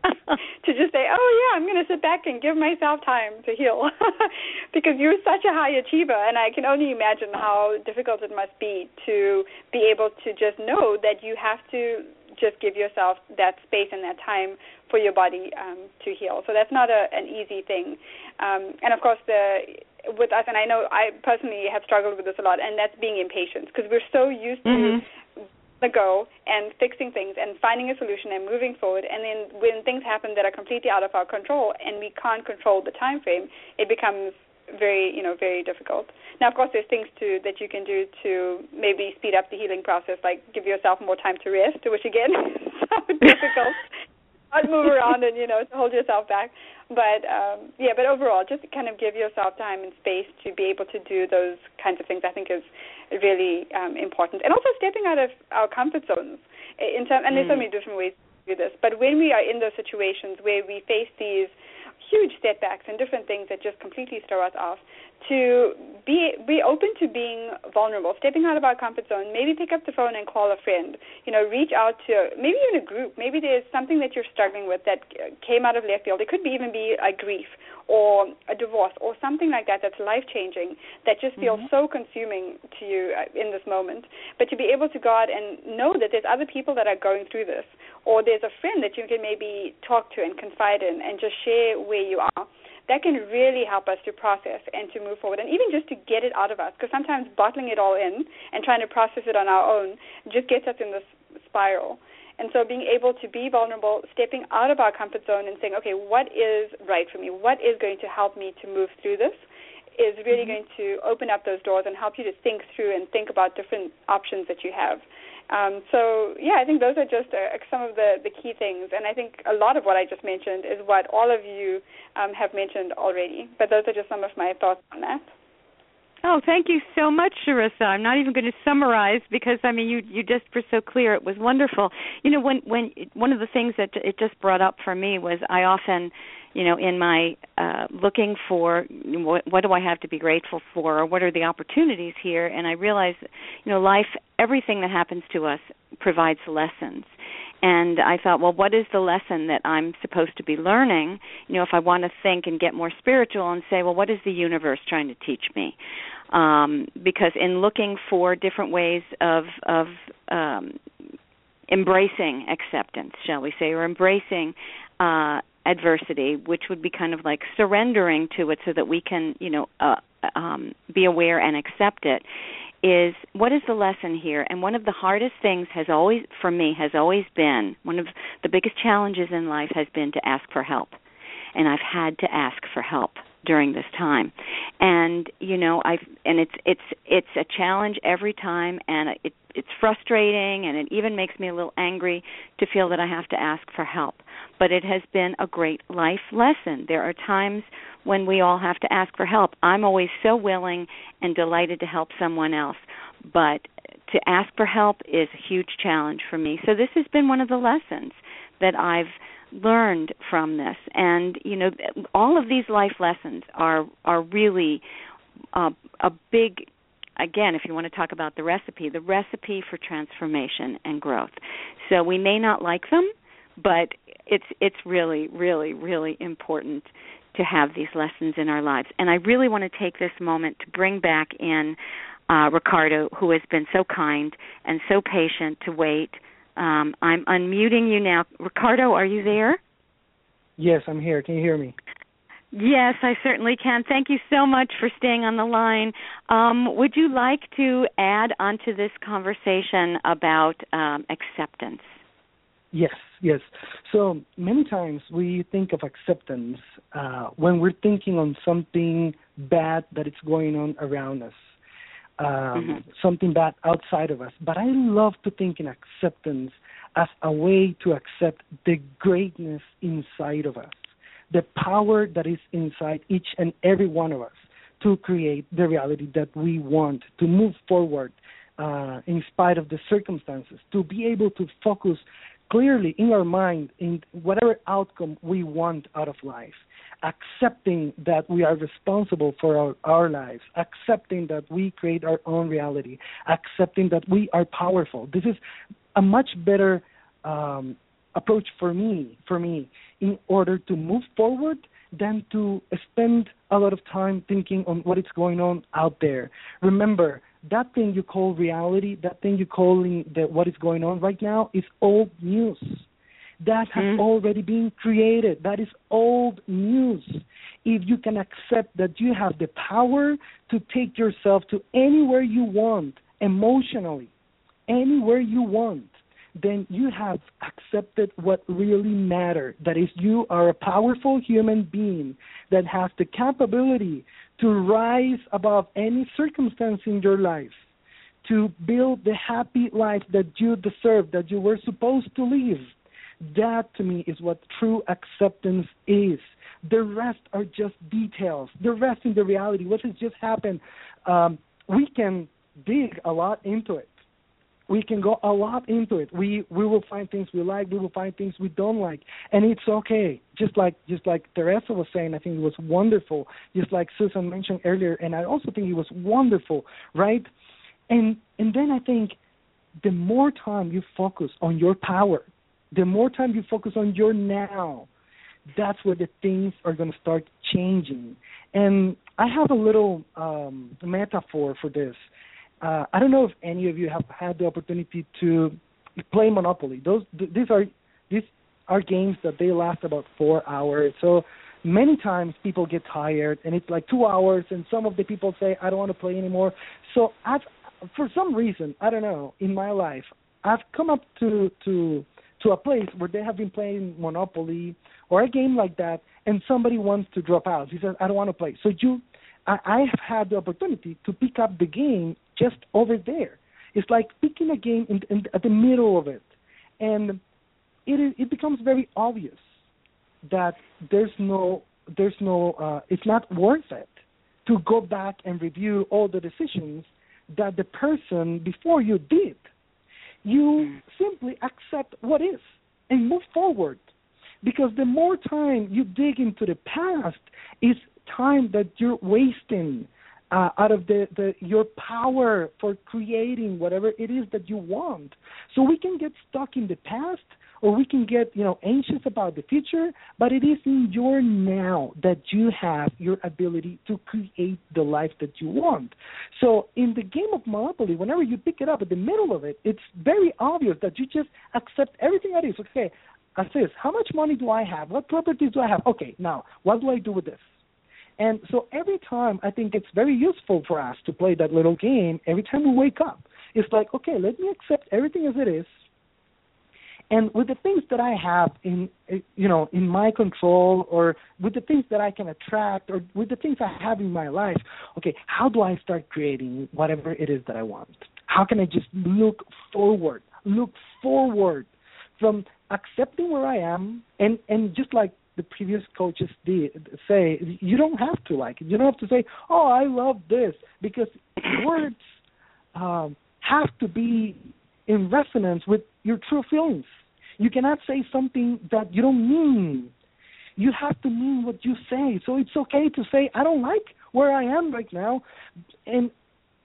C: to just say, oh yeah, I'm going to sit back and give myself time to heal, because you're such a high achiever, and I can only imagine how difficult it must be to be able to just know that you have to just give yourself that space and that time for your body um, to heal. So that's not a, an easy thing. Um, and of course, the with us, and I know I personally have struggled with this a lot, and that's being impatient because we're so used mm-hmm. to the go and fixing things and finding a solution and moving forward. And then when things happen that are completely out of our control and we can't control the time frame, it becomes very you know very difficult. Now, of course, there's things to that you can do to maybe speed up the healing process, like give yourself more time to rest, which again is so difficult. Not move around and you know to hold yourself back. But um, yeah, but overall, just kind of give yourself time and space to be able to do those kinds of things. I think is really um, important, and also stepping out of our comfort zones. In term, and there's so mm. many different ways to do this. But when we are in those situations where we face these huge setbacks and different things that just completely throw us off, to be be open to being vulnerable, stepping out of our comfort zone. Maybe pick up the phone and call a friend. You know, reach out to maybe even a group. Maybe there's something that you're struggling with that came out of left field. It could be even be a grief or a divorce or something like that that's life changing that just feels mm-hmm. so consuming to you uh, in this moment. But to be able to go out and know that there's other people that are going through this, or there's a friend that you can maybe talk to and confide in and just share where you are that can really help us to process and to move forward and even just to get it out of us because sometimes bottling it all in and trying to process it on our own just gets us in this spiral And so being able to be vulnerable, stepping out of our comfort zone and saying, okay, what is right for me? What is going to help me to move through this? Is really mm-hmm. going to open up those doors and help you to think through and think about different options that you have. Um, so yeah, I think those are just uh, some of the, the key things, and I think a lot of what I just mentioned is what all of you um, have mentioned already. But those are just some of my thoughts on that.
B: Oh, thank you so much, Sharissa. I'm not even going to summarize because I mean you you just were so clear. It was wonderful. You know, when when one of the things that it just brought up for me was I often, you know, in my uh looking for what, what do I have to be grateful for or what are the opportunities here and I realized, you know, life everything that happens to us provides lessons and I thought, well, what is the lesson that I'm supposed to be learning? You know, if I want to think and get more spiritual and say, well, what is the universe trying to teach me? um, because in looking for different ways of of um, embracing acceptance, shall we say, or embracing uh, adversity, which would be kind of like surrendering to it, so that we can, you know, uh, um, be aware and accept it. Is what is the lesson here? And one of the hardest things has always, for me, has always been one of the biggest challenges in life has been to ask for help, and I've had to ask for help during this time. And you know i and it's it's it's a challenge every time and it it's frustrating and it even makes me a little angry to feel that i have to ask for help. But it has been a great life lesson. There are times when we all have to ask for help. I'm always so willing and delighted to help someone else but to ask for help is a huge challenge for me. So this has been one of the lessons that i've learned from this. And you know all of these life lessons are are really uh, a big again if you want to talk about the recipe the recipe for transformation and growth. So we may not like them but it's it's really really really important to have these lessons in our lives. And i really want to take this moment to bring back in uh, ricardo who has been so kind and so patient to wait um, I'm unmuting you now. Ricardo, are you there?
E: Yes, I'm here. Can you hear me?
B: Yes, I certainly can. Thank you so much for staying on the line. Um, would you like to add onto this conversation about um, acceptance?
E: Yes, yes. So many times we think of acceptance uh, when we're thinking on something bad that is going on around us um, mm-hmm. something bad outside of us. But I love to think in acceptance as a way to accept the greatness inside of us, the power that is inside each and every one of us to create the reality that we want, to move forward uh, in spite of the circumstances, to be able to focus clearly in our mind in whatever outcome we want out of life accepting that we are responsible for our, our lives, accepting that we create our own reality, accepting that we are powerful. This is a much better um, approach for me, for me, in order to move forward than to spend a lot of time thinking on what is going on out there. Remember, that thing you call reality, that thing you calling the, what is going on right now is old news that has mm-hmm. already been created. That is old news. If you can accept that you have the power to take yourself to anywhere you want emotionally, anywhere you want, then you have accepted what really matters. That is, you are a powerful human being that has the capability to rise above any circumstance in your life, to build the happy life that you deserve, that you were supposed to live that to me is what true acceptance is. The rest are just details. The rest in the reality, what has just happened, um, we can dig a lot into it. We can go a lot into it. We we will find things we like. We will find things we don't like, and it's okay. Just like just like Teresa was saying, I think it was wonderful. Just like Susan mentioned earlier, and I also think it was wonderful, right? And and then I think the more time you focus on your power, the more time you focus on your now, that's where the things are going to start changing. And I have a little um, metaphor for this. Uh, I don't know if any of you have had the opportunity to play Monopoly. Those these are these are games that they last about four hours. So many times people get tired, and it's like two hours, and some of the people say I don't want to play anymore. So I've for some reason I don't know in my life I've come up to to to a place where they have been playing Monopoly or a game like that, and somebody wants to drop out. He says, "I don't want to play." So you, I, I have had the opportunity to pick up the game just over there. It's like picking a game in, in, at the middle of it, and it it becomes very obvious that there's no there's no uh, it's not worth it to go back and review all the decisions that the person before you did. You simply accept what is and move forward. Because the more time you dig into the past is time that you're wasting uh, out of the, the your power for creating whatever it is that you want. So we can get stuck in the past or we can get you know anxious about the future but it is in your now that you have your ability to create the life that you want so in the game of monopoly whenever you pick it up at the middle of it it's very obvious that you just accept everything that is okay assist how much money do i have what properties do i have okay now what do i do with this and so every time I think it's very useful for us to play that little game every time we wake up. It's like, okay, let me accept everything as it is. And with the things that I have in you know, in my control or with the things that I can attract or with the things I have in my life, okay, how do I start creating whatever it is that I want? How can I just look forward? Look forward from accepting where I am and and just like the previous coaches did say you don't have to like it. You don't have to say, "Oh, I love this," because words um, have to be in resonance with your true feelings. You cannot say something that you don't mean. You have to mean what you say. So it's okay to say, I don't like where I am right now. And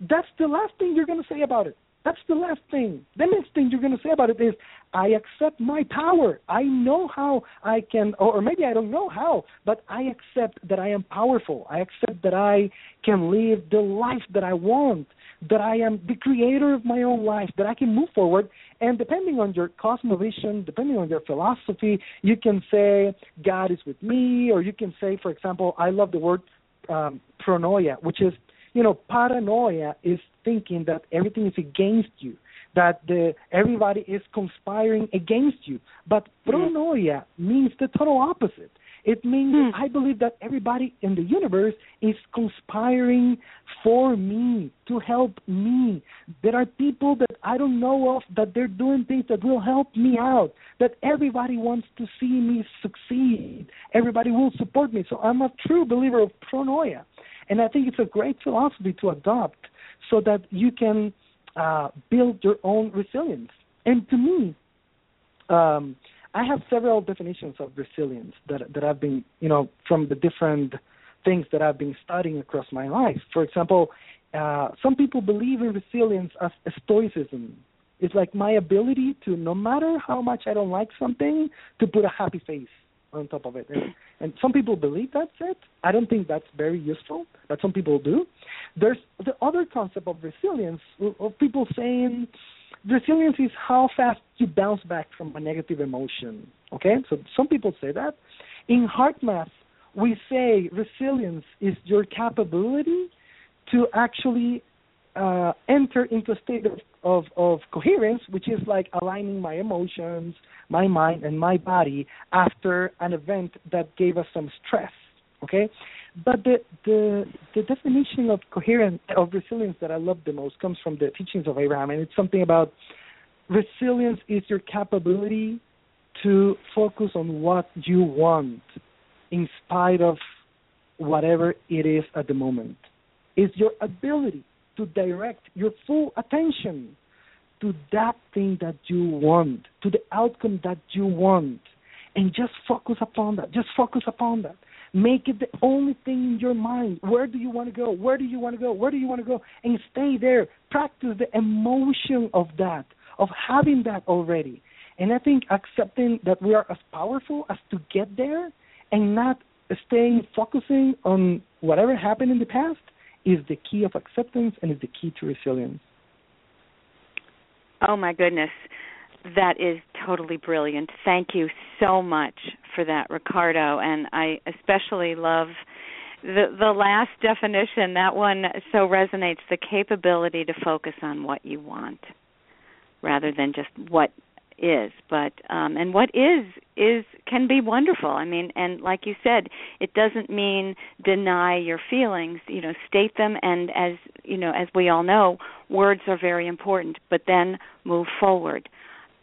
E: that's the last thing you're going to say about it. That's the last thing. The next thing you're going to say about it is, I accept my power. I know how I can, or maybe I don't know how, but I accept that I am powerful. I accept that I can live the life that I want, that I am the creator of my own life, that I can move forward. And depending on your cosmovision, depending on your philosophy, you can say, God is with me, or you can say, for example, I love the word um, pronoia, which is you know, paranoia is thinking that everything is against you, that the everybody is conspiring against you. But pronoia means the total opposite. It means
B: Hmm.
E: I believe that everybody in the universe is conspiring for me, to help me. There are people that I don't know of that they're doing things that will help me out, that everybody wants to see me succeed. Everybody will support me. So I'm a true believer of pronoia. And I think it's a great philosophy to adopt so that you can uh, build your own resilience. And to me, um, I have several definitions of resilience that that I've been, you know, from the different things that I've been studying across my life. For example, uh, some people believe in resilience as stoicism. It's like my ability to, no matter how much I don't like something, to put a happy face on top of it. And, and some people believe that's it. I don't think that's very useful, but some people do. There's the other concept of resilience of people saying resilience is how fast you bounce back from a negative emotion. Okay, so some people say that. In HeartMath, we say resilience is your capability to actually uh, enter into a state of, of, of coherence, which is like aligning my emotions, my mind, and my body after an event that gave us some stress. Okay, but the the the definition of coherence of resilience that I love the most comes from the teachings of Abraham, and it's something about resilience is your capability to focus on what you want in spite of whatever it is at the moment. It's your ability to direct your full attention to that thing that you want, to the outcome that you want, and just focus upon that. Just focus upon that. Make it the only thing in your mind. Where do you want to go? Where do you want to go? Where do you want to go? And stay there. Practice the emotion of that, of having that already. And I think accepting that we are as powerful as to get there and not staying focusing on whatever happened in the past is the key of acceptance and is the key to resilience.
B: Oh my goodness. That is totally brilliant. Thank you so much for that, Ricardo. And I especially love the the last definition. That one so resonates the capability to focus on what you want rather than just what is but um and what is is can be wonderful. I mean and like you said it doesn't mean deny your feelings you know state them and as you know as we all know words are very important but then move forward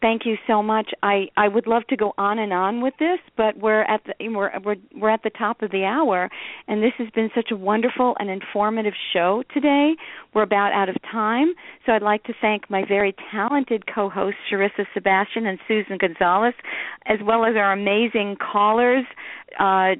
B: thank you so much. I I would love to go on and on with this, but we're at the we're we're we're at the top of the hour, and this has been such a wonderful and informative show today. We're about out of time, so I'd like to thank my very talented co-hosts Sharissa Sebastian and Susan Gonzales, as well as our amazing callers, uh,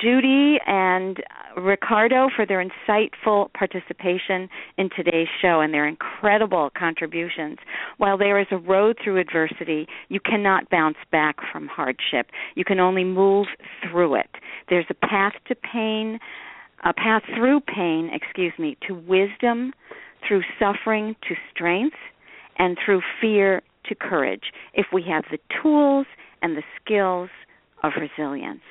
B: Judy and uh, Ricardo for their insightful participation in today's show and their incredible contributions. While there is a road through adversity, you cannot bounce back from hardship. You can only move through it. There's a path to pain, a path through pain, excuse me, to wisdom, through suffering to strength, and through fear to courage if we have the tools and the skills of resilience.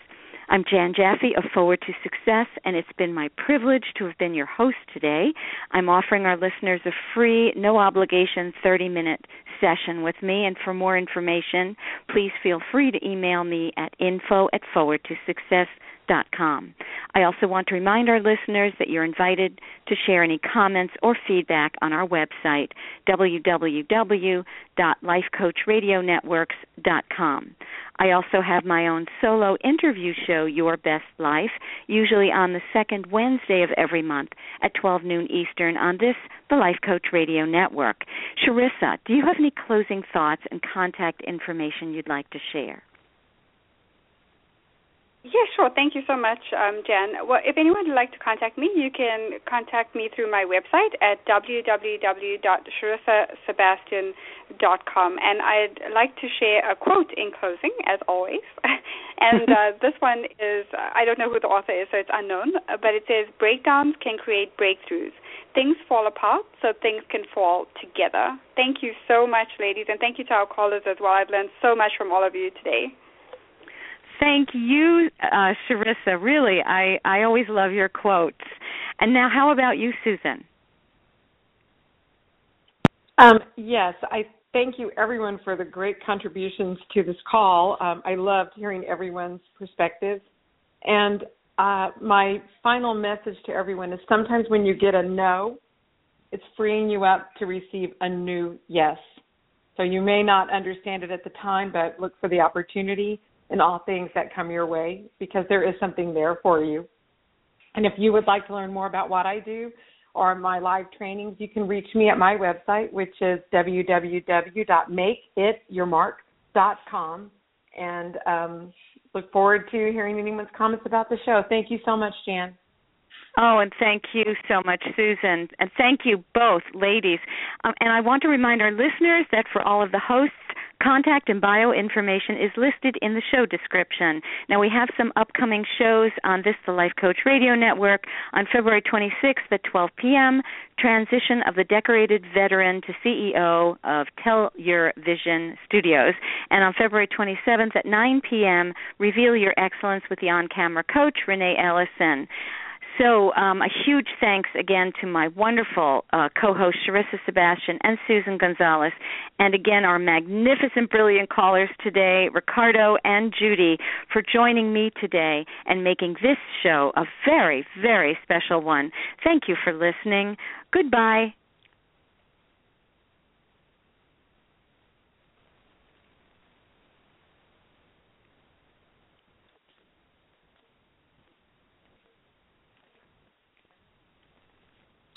B: I'm Jann Jaffe of Forward to Success, and it's been my privilege to have been your host today. I'm offering our listeners a free, no obligation 30 minute session with me, and for more information, please feel free to email me at info at forward to forwardtosuccess.com com. I also want to remind our listeners that you're invited to share any comments or feedback on our website, www.lifecoachradionetworks.com. I also have my own solo interview show, Your Best Life, usually on the second Wednesday of every month at 12 noon Eastern on this, the Life Coach Radio Network. Sharissa, do you have any closing thoughts and contact information you'd like to share?
C: Yeah, sure. Thank you so much, um, Jann. Well, if anyone would like to contact me, you can contact me through my website at www.sharissasebastian.com. And I'd like to share a quote in closing, as always. and uh, this one is, I don't know who the author is, so it's unknown, but it says, Breakdowns can create breakthroughs. Things fall apart, so things can fall together. Thank you so much, ladies, and thank you to our callers as well. I've learned so much from all of you today.
B: Thank you, uh, Sharissa. Really, I, I always love your quotes. And now, how about you, Susan?
D: Um, yes, I thank you, everyone, for the great contributions to this call. Um, I loved hearing everyone's perspective. And uh, my final message to everyone is sometimes when you get a no, it's freeing you up to receive a new yes. So you may not understand it at the time, but look for the opportunity in all things that come your way because there is something there for you. And if you would like to learn more about what I do or my live trainings, you can reach me at my website, which is www.makeityourmark.com. And um, look forward to hearing anyone's comments about the show. Thank you so much, Jann.
B: Oh, and thank you so much, Susan. And thank you both, ladies. Um, and I want to remind our listeners that for all of the hosts Contact and bio information is listed in the show description. Now, we have some upcoming shows on this, the Life Coach Radio Network, on February 26th at 12 p.m. Transition of the decorated veteran to CEO of Tell Your Vision Studios. And on February 27th at 9 p.m., Reveal Your Excellence with the on camera coach, Renee Ellison. So, um, a huge thanks again to my wonderful uh, co host, Sharissa Sebastian and Susan Gonzales. And again, our magnificent, brilliant callers today, Ricardo and Judy, for joining me today and making this show a very, very special one. Thank you for listening. Goodbye